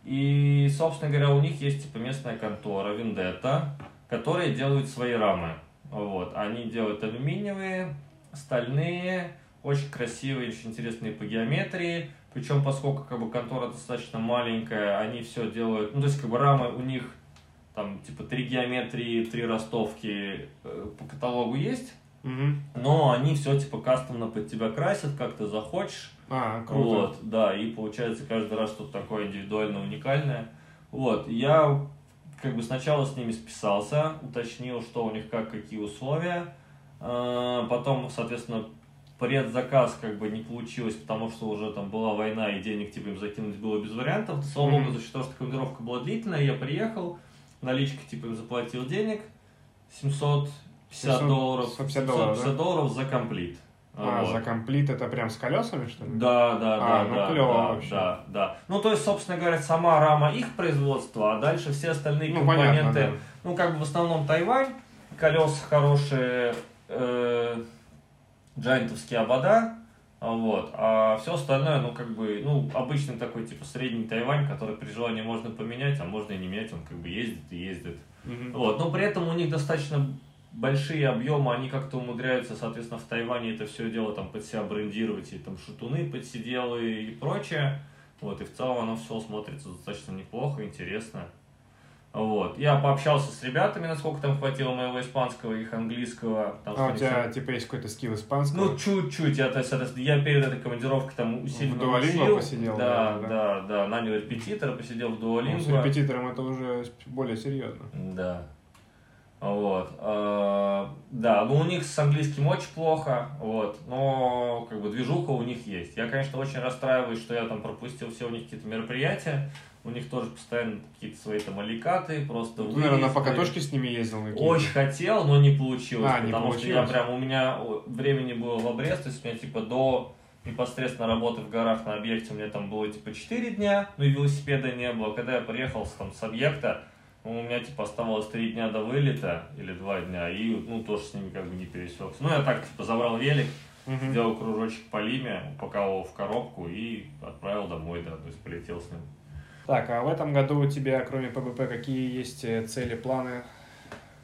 И, собственно говоря, у них есть типа местная контора Вендетта, которые делают свои рамы. Вот. Они делают алюминиевые, стальные, очень красивые, очень интересные по геометрии. Причем, поскольку как бы контора достаточно маленькая, они все делают, ну то есть как бы рамы у них там типа три геометрии, три ростовки э, по каталогу есть. Мгм. Но они все типа кастомно под тебя красят, как ты захочешь. А, круто. Вот, да, и получается каждый раз что-то такое индивидуально уникальное. Вот, я как бы сначала с ними списался, уточнил, что у них как, какие условия. А, Потом, соответственно, предзаказ как бы не получилось, потому что уже там была война и денег типа им закинуть было без вариантов. Мгм. богу, за счет того, что командировка была длительная, я приехал, наличка типа им заплатил денег, 750 700 долларов, 750 долларов, 750 долларов за комплит. А, Вот. за комплит это прям с колесами, что ли? Да, да, А, да, ну да, клево да, вообще. да, да. Ну, то есть, собственно говоря, сама рама их производства, а дальше все остальные Ну, компоненты, понятно, да. ну, как бы в основном Тайвань, колеса хорошие, э, джайнтовские обода, а вот, а все остальное, ну, как бы, ну, обычный такой, типа, средний Тайвань, который при желании можно поменять, а можно и не менять, он как бы ездит и ездит. Мгм. Вот, но при этом у них достаточно большие объемы, они как-то умудряются, соответственно, в Тайване это все дело там под себя брендировать, и там шатуны подсиделы и прочее. Вот, и в целом оно все смотрится достаточно неплохо, интересно. Вот. Я пообщался с ребятами, насколько там хватило моего испанского, их английского. Там, а у тебя, типа, есть какой-то скилл испанского? Ну, чуть-чуть. Я, то есть, я перед этой командировкой там усиленно В Duolingo посидел? Да, да, да, да. Нанял репетитора, посидел в Duolingo. Ну, с репетитором это уже более серьезно. Да. Вот. Э, да, ну у них с английским очень плохо, вот, но как бы движуха у них есть. Я, конечно, очень расстраиваюсь, что я там пропустил все у них какие-то мероприятия. У них тоже постоянно какие-то свои там аликаты, просто ну, Наверное, на покатушке с ними ездил. Очень хотел, но не получилось, а, потому не получилось. что я прям, у меня времени было в обрез, то есть у меня типа до непосредственно работы в горах на объекте у меня там было типа 4 дня, но и велосипеда не было. Когда я приехал там с объекта, ну, у меня типа оставалось 3 дня до вылета или 2 дня, и ну тоже с ними как бы не пересекся. Ну я так типа забрал велик, угу. сделал кружочек по лиме, упаковал в коробку и отправил домой, да, то есть полетел с ним. Так, а в этом году у тебя, кроме ПБП, какие есть э, цели, планы?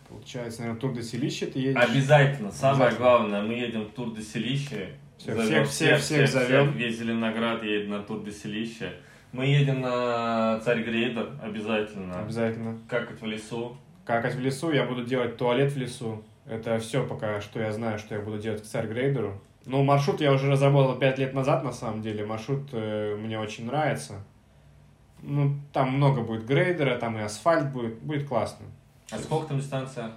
Получается, наверное, Тур де Селище ты едешь? Обязательно. Самое Обязательно. главное, мы едем в Тур де Селище. Все, всех, всех, всех, всех зовем. Весь Зеленоград едет на Тур де Селище. Мы едем на Царь Грейдер обязательно. Обязательно. Какать в лесу. Какать в лесу, я буду делать туалет в лесу. Это все пока, что я знаю, что я буду делать к Царь Грейдеру. Ну, маршрут я уже разработал 5 лет назад, на самом деле. Маршрут э, мне очень нравится. Ну, там много будет грейдера, там и асфальт будет, будет классно. А сколько там дистанция?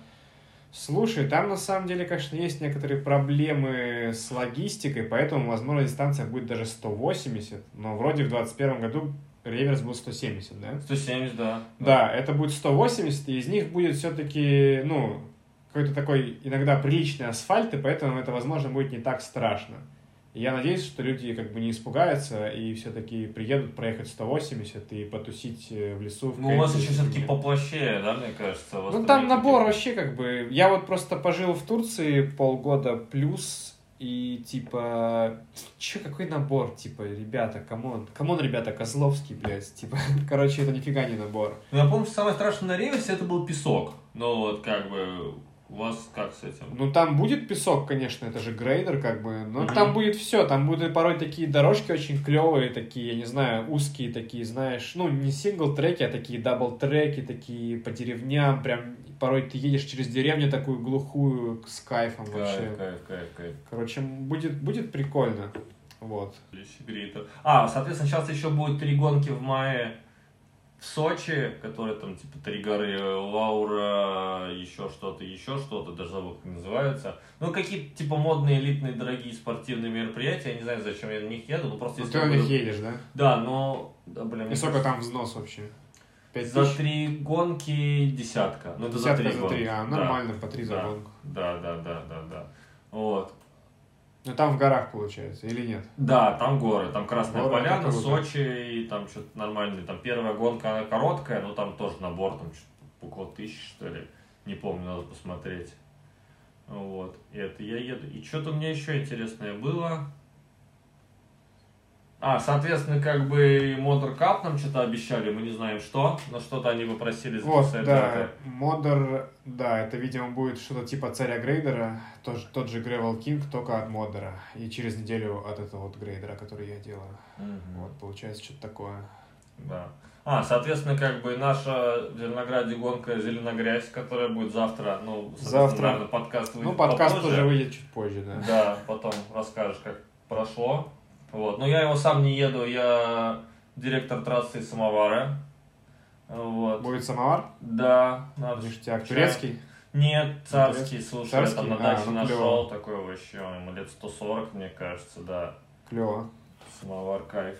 Слушай, там на самом деле, конечно, есть некоторые проблемы с логистикой, поэтому, возможно, дистанция будет даже 180, но вроде в 2021 году реверс был 170, да? 170, да. Да, это будет 180, и из них будет все-таки, ну, какой-то такой иногда приличный асфальт, и поэтому это, возможно, будет не так страшно. Я надеюсь, что люди как бы не испугаются и все-таки приедут проехать 180 и потусить э, в лесу. В ну, у вас еще все-таки поплощее, да, мне кажется? Ну, там набор вообще как бы... Я вот просто пожил в Турции полгода плюс, и типа... Че, какой набор? Типа, ребята, come on. Come on, ребята, Козловский, блядь. Типа, короче, это нифига не набор. Ну, я помню, самое страшное на реверсе это был песок. Ну, вот как бы у вас как с этим? Ну, там будет песок, конечно, это же грейдер, как бы. Но угу. там будет все. Там будут порой такие дорожки очень клевые, такие, я не знаю, узкие такие, знаешь, ну, не сингл-треки, а такие дабл-треки, такие по деревням. Прям порой ты едешь через деревню такую глухую с кайфом кайф, вообще. Кайф, кайф, кайф. Короче, будет, будет прикольно. Вот. А, соответственно, сейчас еще будет три гонки в мае в Сочи, которые там типа три горы, Лаура, еще что-то, еще что-то, даже забыл, как называются. Ну, какие-то типа модные, элитные, дорогие спортивные мероприятия. Я не знаю, зачем я на них еду, но просто... Ну, ты на них едешь, да? Да, но... Да, блин, И сколько там взнос вообще? 5 за три гонки десятка. Ну, это десятка за три, за три. а нормально, да. по три за да. гонку. Да, да, да, да, да. Вот. Ну там в горах получается, или нет? Да, там горы, там Красная горы, Поляна, Сочи, и там что-то нормальное. Там первая гонка, она короткая, но там тоже набор, там что-то около тысячи, что ли. Не помню, надо посмотреть. Вот, и это я еду. И что-то у меня еще интересное было. А, соответственно, как бы Модер Cup нам что-то обещали, мы не знаем что, но что-то они попросили записать. Вот, да, Модер, да, это, видимо, будет что-то типа царя грейдера, тот, тот же Gravel King, только от Модера, и через неделю от этого вот грейдера, который я делаю. Угу. Вот, получается, что-то такое. Да. А, соответственно, как бы наша в Зеленограде гонка «Зеленогрязь», которая будет завтра, ну, завтра. наверное, подкаст выйдет Ну, подкаст попозже. тоже выйдет чуть позже, да. Да, потом расскажешь, как прошло. Вот. Но я его сам не еду, я директор трассы самовара. Вот. Будет самовар? Да. Надо Ништяк. Турецкий? Нет, царский, слушай, царский? я там на даче а, ну, нашел клево. такой вообще, ему лет 140, мне кажется, да. Клево. Самовар, кайф.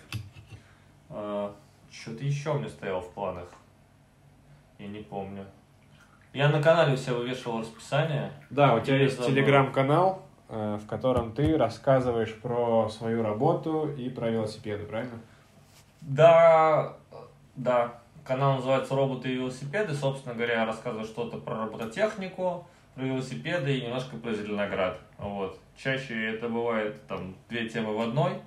А, Что-то еще у меня стояло в планах. Я не помню. Я на канале у себя вывешивал расписание. Да, у тебя есть телеграм-канал, в котором ты рассказываешь про свою работу и про велосипеды, правильно? Да, да. Канал называется «Роботы и велосипеды». Собственно говоря, я рассказываю что-то про робототехнику, про велосипеды и немножко про Зеленоград. Вот. Чаще это бывает там две темы в одной.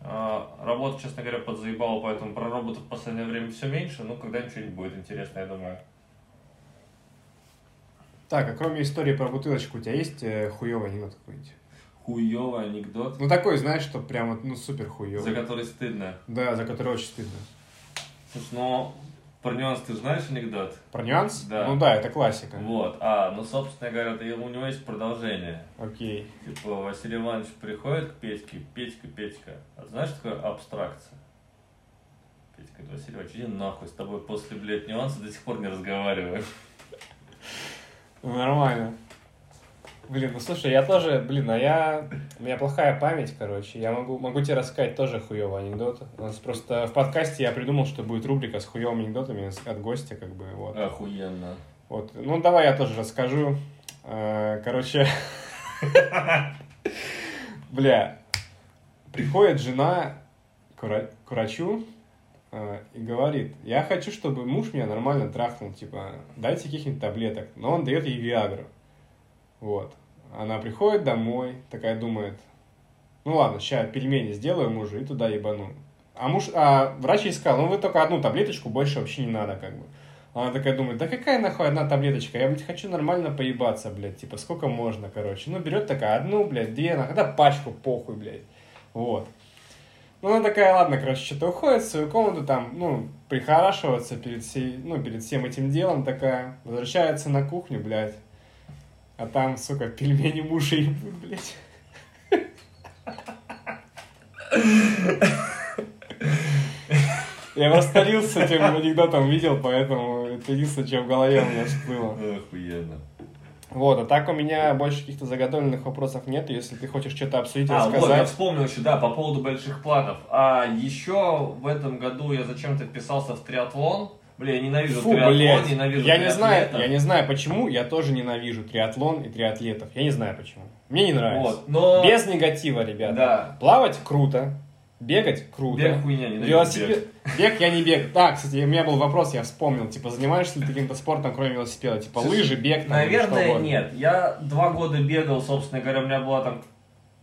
А, работа, честно говоря, подзаебала, поэтому про роботов в последнее время все меньше. Ну, когда-нибудь что-нибудь будет интересно, я думаю. Так, а кроме истории про бутылочку, у тебя есть э, хуёвый анекдот какой-нибудь? Хуёвый анекдот? Ну такой, знаешь, что прямо, ну супер хуёвый. За который стыдно? Да, за который очень стыдно. Слушай, ну, Про нюанс ты знаешь анекдот? Про нюанс? Да. Ну да, это классика. Вот. А, ну, собственно говоря, это- у него есть продолжение. Окей. Типа, Василий Иванович приходит к Петьке, Петька, Петька, а знаешь, что такое абстракция? Петька говорит, Василий Иванович, иди нахуй, с тобой после, блядь, нюанса до сих пор не разговариваю. Нормально. Блин, ну слушай, я тоже, блин, а я... У меня плохая память, короче. Я могу, могу тебе рассказать тоже хуёвый анекдот. У нас просто в подкасте я придумал, что будет рубрика с хуёвыми анекдотами от гостя, как бы, вот. Охуенно. Вот, ну давай я тоже расскажу. Э, Короче, бля, приходит жена к вра- к врачу и говорит, я хочу, чтобы муж меня нормально трахнул, типа, дайте каких-нибудь таблеток. Но он дает ей Виагру. Вот. Она приходит домой, такая думает, ну ладно, сейчас пельмени сделаю мужу и туда ебану. А муж, а врач ей сказал, ну вы только одну таблеточку, больше вообще не надо, как бы. Она такая думает, да какая нахуй одна таблеточка, я, блядь, хочу нормально поебаться, блядь, типа, сколько можно, короче. Ну, берет такая, одну, блядь, две, нахуй, да пачку, похуй, блядь. Вот. Ну, она такая, ладно, короче, что-то уходит в свою комнату, там, ну, прихорашиваться перед, всей, ну, перед всем этим делом такая, возвращается на кухню, блядь. А там, сука, пельмени мужа ебут, блядь. Я восторился с этим анекдотом, видел, поэтому это единственное, что в голове у меня всплыло. Охуенно. Вот, а так у меня больше каких-то заготовленных вопросов нет. Если ты хочешь что-то обсудить, А, вот, я рассказать. вспомнил еще, да, по поводу больших планов. А еще в этом году я зачем-то вписался в триатлон. Бля, я ненавижу Фу, триатлон, блядь. ненавижу Я не знаю, я не знаю почему, я тоже ненавижу триатлон и триатлетов. Я не знаю почему. Мне не нравится. Вот, но... Без негатива, ребята. Да. Плавать круто, бегать круто. Бег хуйня, ненавижу Велосипед. Бег я не бег. Да, кстати, у меня был вопрос, я вспомнил. Типа, занимаешься ли ты каким-то спортом, кроме велосипеда? Типа, Слушай, лыжи, бег, там, Наверное, нет. Я два года бегал, собственно говоря, у меня была там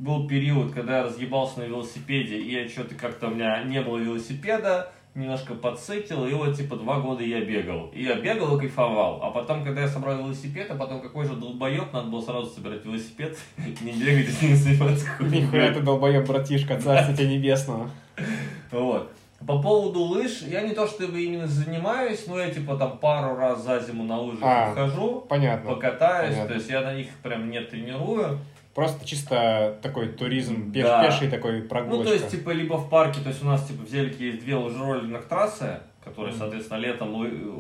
был период, когда я разъебался на велосипеде, и я что-то как-то у меня не было велосипеда, немножко подсытил, и вот типа два года я бегал. И я бегал и кайфовал. А потом, когда я собрал велосипед, а потом какой же долбоеб, надо было сразу собирать велосипед, не бегать и не заниматься Нихуя ты долбоеб, братишка, царство тебе небесного. Вот. По поводу лыж, я не то чтобы именно занимаюсь, но я типа там пару раз за зиму на лыжах А, хожу, Понятно. покатаюсь, понятно. то есть я на них прям не тренирую. Просто чисто такой туризм, пеш- Да. пеший такой прогулочка. Ну, то есть, типа, либо в парке, то есть у нас, типа, в Зелике есть две лыжероллерных трассы, которые, соответственно, летом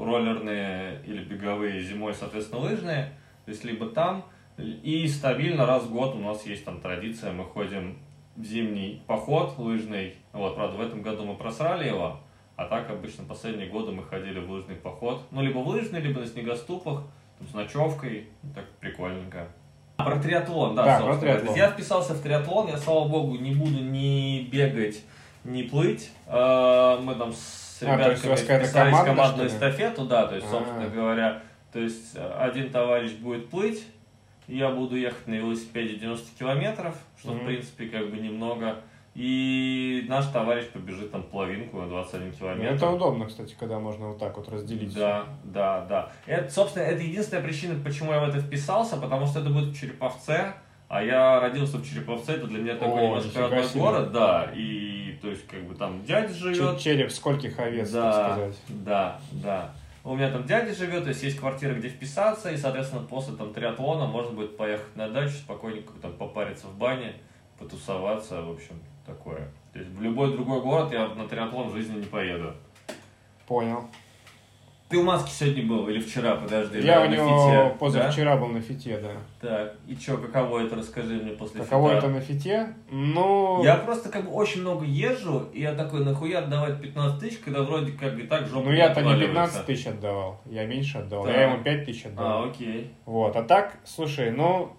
роллерные или беговые, зимой, соответственно, лыжные. То есть, либо там, и стабильно раз в год у нас есть там традиция, мы ходим в зимний поход лыжный. Вот, правда, в этом году мы просрали его, а так обычно последние годы мы ходили в лыжный поход. Ну, либо в лыжный, либо на снегоступах, там, с ночевкой, Ну, так прикольненько. А, Про триатлон, да, Да, про триатлон. Я вписался в триатлон, я, слава богу, не буду ни бегать, ни плыть. Э, Мы там с А, ребятками вас какая-то вписались в командную эстафету, да, то есть, собственно А. говоря, то есть э, один товарищ будет плыть, я буду ехать на велосипеде 90 километров, что, в Мгм. принципе, как бы немного. И наш товарищ побежит там половинку на 21 Ну, километр. Это удобно, кстати, когда можно вот так вот разделить. Да, да, да. Это, собственно, это единственная причина, почему я в это вписался, потому что это будет в Череповце, а я родился в Череповце, это для меня такой О, немножко родной город, да, и то есть как бы там дядя живет. Череп скольких овец, так да, сказать. да, да. У меня там дядя живет, то есть есть квартира, где вписаться, и, соответственно, после там триатлона можно будет поехать на дачу, спокойненько там попариться в бане, потусоваться, в общем, такое. То есть в любой другой город я на триатлон в жизни не поеду. Понял. Ты у Маски сегодня был или вчера, подожди? Я у него фите, позавчера был на фите, да. да? Так, и что, каково это, расскажи мне после Каково фита. это на фите? Ну, Я просто как бы очень много езжу, и я такой, нахуя отдавать 15 тысяч, когда вроде как и так жопа ну я-то не отваливается. 15 тысяч отдавал, я меньше отдавал. Так. Я ему 5 тысяч отдавал. А, окей. Вот, а так, слушай, ну,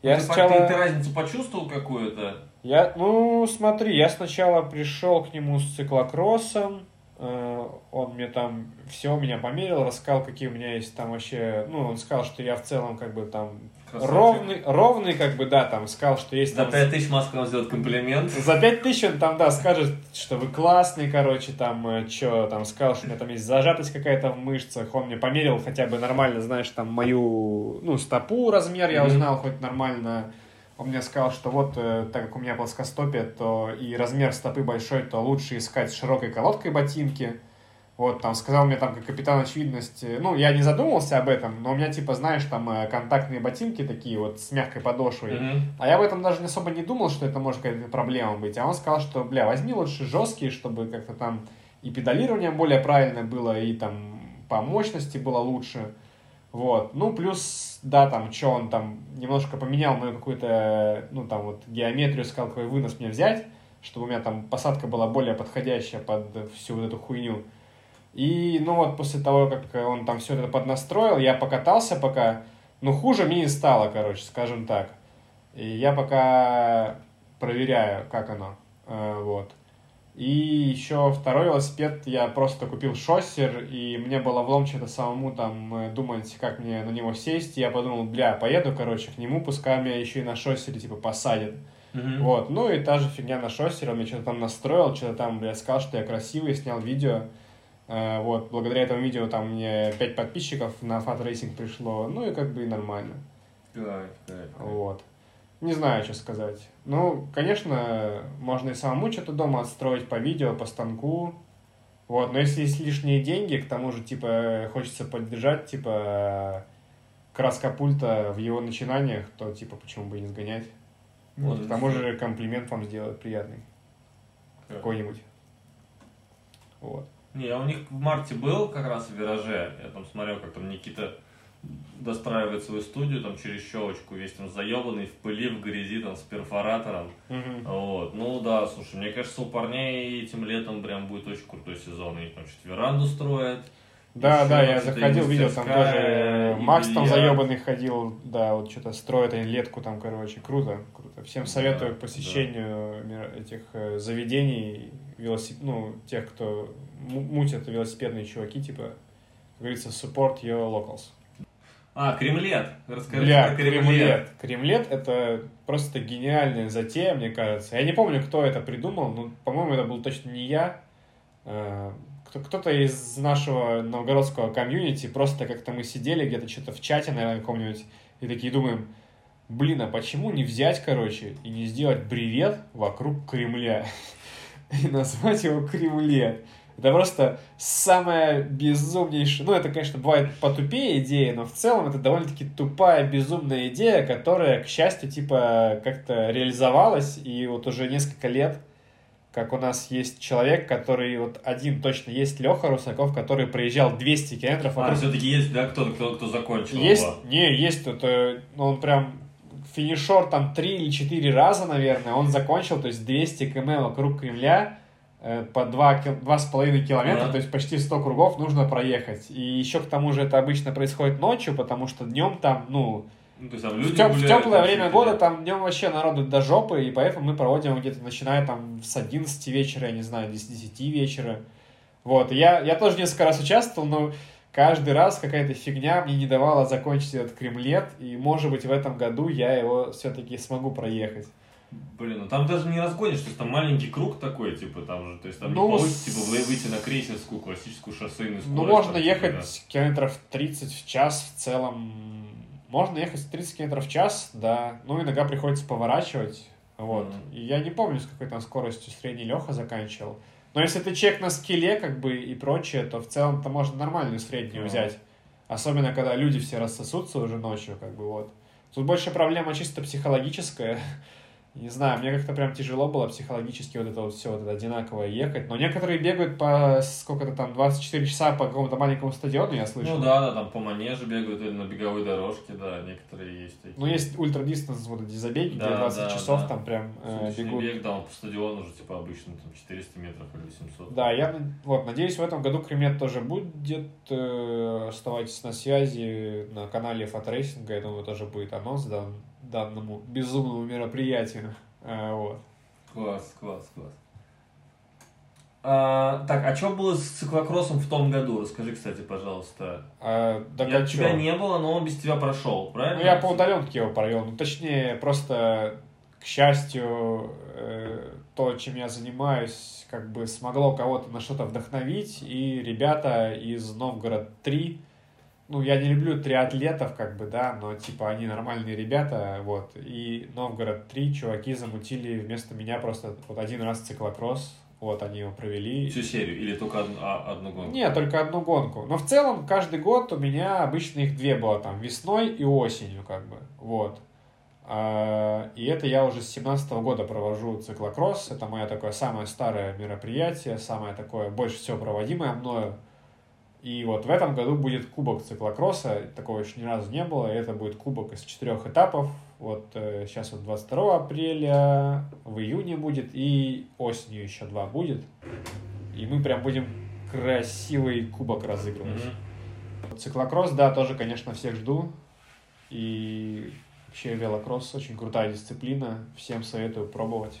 я ты, сначала... ты, ты разницу почувствовал какую-то? Я, ну, смотри, я сначала пришел к нему с циклокроссом, э, он мне там все меня померил, рассказал, какие у меня есть там вообще, ну, он сказал, что я в целом как бы там Красавчик. ровный, ровный, как бы, да, там, сказал, что есть За там... 5 тысяч Маска вам сделает комплимент. За пять тысяч он там, да, скажет, что вы классный, короче, там, что, там, сказал, что у меня там есть зажатость какая-то в мышцах, он мне померил хотя бы нормально, знаешь, там, мою, ну, стопу размер я узнал хоть нормально, он мне сказал, что вот, э, так как у меня плоскостопие, то и размер стопы большой, то лучше искать с широкой колодкой ботинки, Вот, там сказал мне там как капитан очевидности. Ну, я не задумывался об этом, но у меня, типа, знаешь, там э, контактные ботинки такие вот с мягкой подошвой. Мгм. А я об этом даже особо не думал, что это может какая-то проблема быть. А он сказал, что, бля, возьми лучше жесткие, чтобы как-то там и педалирование более правильное было, и там по мощности было лучше. Вот. Ну, плюс, да, там, что он там немножко поменял мою какую-то, ну, там, вот, геометрию, сказал, какой вынос мне взять, чтобы у меня там посадка была более подходящая под всю вот эту хуйню. И, ну, вот после того, как он там все это поднастроил, я покатался пока, ну, хуже мне не стало, короче, скажем так. И я пока проверяю, как оно, Э, вот. И еще второй велосипед, я просто купил шоссер, и мне было влом что-то самому там э, думать, как мне на него сесть. И я подумал, бля, поеду, короче, к нему, пускай меня еще и на шоссере, типа, посадит. Мгм. Вот, ну и та же фигня на шоссере, он мне что-то там настроил, что-то там, блядь, сказал, что я красивый, снял видео. Э, Вот, благодаря этому видео там мне 5 подписчиков на Fat Racing пришло, ну и как бы и нормально. Кайф, кайф, кайф. Вот. Не знаю, что сказать. Ну, конечно, можно и самому что-то дома отстроить по видео, по станку. Вот, но если есть лишние деньги, к тому же, типа, хочется поддержать, типа, краска пульта в его начинаниях, то, типа, почему бы и не сгонять. Вот, Ну, к тому же комплимент вам сделают приятный Кайф. какой-нибудь. Вот. Не, я у них в марте был как раз в вираже. Я там смотрел, как там Никита достраивает свою студию там через щелочку, весь там заебанный, в пыли, в грязи, там с перфоратором. Мгм. Вот. Ну да, слушай, мне кажется, у парней этим летом прям будет очень крутой сезон. Они там что-то веранду строят. Да, да, я заходил, видел, там тоже э, Макс там заебанный ходил, да, вот что-то строит они летку там, короче, круто, круто. Всем советую Да, к посещению мира- этих э, заведений, велосип... ну, тех, кто му- мутят велосипедные чуваки, типа, как говорится, support your locals. А, Кремлет. Расскажи Бля, про Кремлет. Кремлет — это просто гениальная затея, мне кажется. Я не помню, кто это придумал, но, по-моему, это был точно не я. Э, кто- Кто-то из нашего новгородского комьюнити, просто как-то мы сидели где-то что-то в чате, наверное, каком-нибудь, и такие думаем, блин, а почему не взять, короче, и не сделать бревет вокруг Кремля? И назвать его Кремлет. Это просто самая безумнейшая... Ну, это, конечно, бывает потупее идея, но в целом это довольно-таки тупая, безумная идея, которая, к счастью, типа, как-то реализовалась, и вот уже несколько лет, как у нас есть человек, который вот один точно есть, Леха Русаков, который проезжал 200 километров А, все-таки есть, да, кто-то, кто, кто закончил есть, его? не, есть тут, э, ну, он прям финишер там три или четыре раза, наверное, он закончил, то есть 200 км вокруг Кремля по 2,5 километра, Ага. то есть почти 100 кругов нужно проехать. И еще к тому же это обычно происходит ночью, потому что днем там, ну, Ну, то есть там в, люди теп- в теплое время всё года там днем вообще народу до жопы, и поэтому мы проводим где-то, начиная там с 11 вечера, я не знаю, с 10 вечера. Вот, и я, я тоже несколько раз участвовал, но каждый раз какая-то фигня мне не давала закончить этот кремлет, и, может быть, в этом году я его все-таки смогу проехать. Блин, ну там даже не разгонишь, то есть там маленький круг такой, типа, там же, то есть там Ну, не получится, типа, вы- выйти на крейсерскую, классическую шоссейную скорость. Ну, можно там, ехать типа, километров 30 в час в целом. Можно ехать 30 километров в час, да. Ну, иногда приходится поворачивать. Вот. Мгм. И я не помню, с какой там скоростью средний Леха заканчивал. Но если ты чек на скилле, как бы, и прочее, то в целом-то можно нормальную среднюю Мгм. взять. Особенно, когда люди все рассосутся уже ночью, как бы, вот. Тут больше проблема чисто психологическая. Не знаю, мне как-то прям тяжело было психологически вот это вот все вот это одинаково ехать. Но некоторые бегают по сколько-то там 24 часа по какому-то маленькому стадиону, я слышал. Ну да, да, там по манеже бегают или на беговой дорожке, да, некоторые есть такие. Ну, есть ультра-дистанс, вот эти забеги, где Да, 20 да, часов да. там прям э, бегут. бег, там по стадиону уже, типа, обычно там 400 метров или 800. Да, я вот, надеюсь, в этом году Кремлет тоже будет. Э, оставайтесь на связи на канале Фоторейсинга. Я думаю, тоже будет анонс дан- данному безумному мероприятию. Э, вот. Класс, класс, класс. А, так, а что было с циклокроссом в том году? Расскажи, кстати, пожалуйста. А, Я- как тебя чё? не было, но он без тебя прошел, правильно? Ну, я по удаленке его провел. Ну, точнее, просто, к счастью, э, то, чем я занимаюсь, как бы смогло кого-то на что-то вдохновить. И ребята из Новгород-3, ну, я не люблю триатлетов, как бы, да, но, типа, они нормальные ребята, вот. И Новгород-3 чуваки замутили вместо меня просто вот один раз циклокросс. Вот они его провели. Всю серию или только одну, а, одну гонку? Нет, только одну гонку. Но в целом каждый год у меня обычно их две было там, весной и осенью как бы. Вот. А, И это я уже с 17 года провожу циклокросс. Это мое такое самое старое мероприятие, самое такое больше всего проводимое мною. И вот в этом году будет кубок циклокросса, такого еще ни разу не было, и это будет кубок из четырех этапов. Вот э, сейчас вот 22 апреля, в июне будет, и осенью еще два будет. И мы прям будем красивый кубок разыгрывать. Мгм. Циклокросс, да, тоже, конечно, всех жду. И вообще велокросс очень крутая дисциплина. Всем советую пробовать.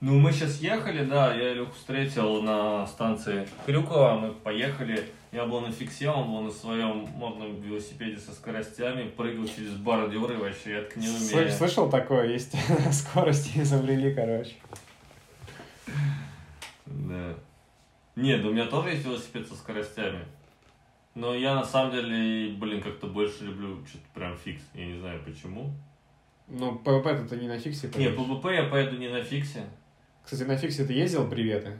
Ну, мы сейчас ехали, да, я Илюху встретил на станции Крюкова, мы поехали, я был на фиксе, он был на своем модном велосипеде со скоростями, прыгал через бордюры вообще, я так не умею. Слышал такое? Есть скорости изобрели, короче. Да. Нет, у меня тоже есть велосипед со скоростями. Но я на самом деле, блин, как-то больше люблю что-то прям фикс. Я не знаю почему. Ну, ПВП ты не на фиксе Не, поедешь. ПВП я поеду не на фиксе. Кстати, на фиксе ты ездил бреветы?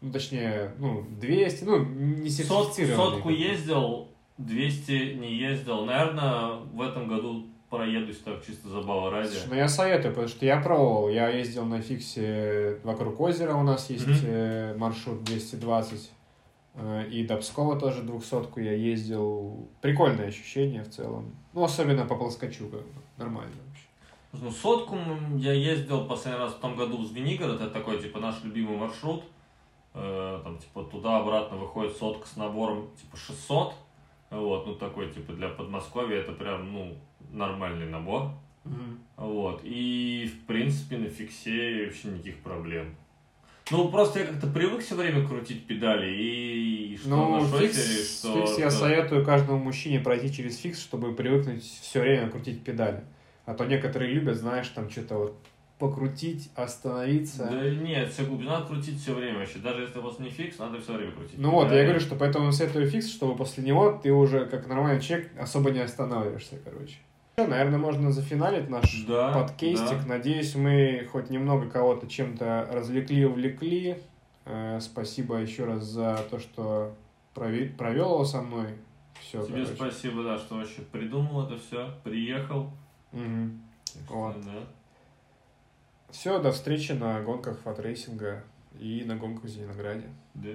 Ну, точнее, ну, 200, ну, не сертифицированный. сотку ездил, 200 не ездил. Наверное, в этом году проедусь так, чисто забава ради. Ну я советую, потому что я пробовал. Я ездил на фиксе вокруг озера, у нас есть э, маршрут 220. э, И до Пскова тоже двухсотку я ездил. Прикольное ощущение в целом. Ну, особенно по плоскочу, как бы. Нормально. Ну, сотку я ездил последний раз в том году в Звенигород, это такой, типа, наш любимый маршрут. Э, там, типа, туда-обратно выходит сотка с набором, типа, 600. Вот, ну, такой, типа, для Подмосковья это прям, ну, нормальный набор. Вот, и, в принципе, на фиксе вообще никаких проблем. Ну, просто я как-то привык все время крутить педали, и что Ну, на фикс, что... фикс я что- советую каждому мужчине пройти через фикс, чтобы привыкнуть все время крутить педали. А то некоторые любят, знаешь, там что-то вот покрутить, остановиться. Да нет, все глубина надо крутить все время вообще. Даже если у вас не фикс, надо все время крутить. Ну вот, я педали. говорю, что поэтому советую фикс, чтобы после него ты уже как нормальный человек особо не останавливаешься, короче. Всё, Наверное, можно зафиналить наш Да, подкастик. да. Надеюсь, мы хоть немного кого-то чем-то развлекли, увлекли. Э, спасибо еще раз за то, что прове- провел его со мной. Все, Тебе спасибо, да, что вообще придумал это все, приехал. Вот. Да. Все, до встречи на гонках Fat Racing а и на гонках в Зеленограде. Да.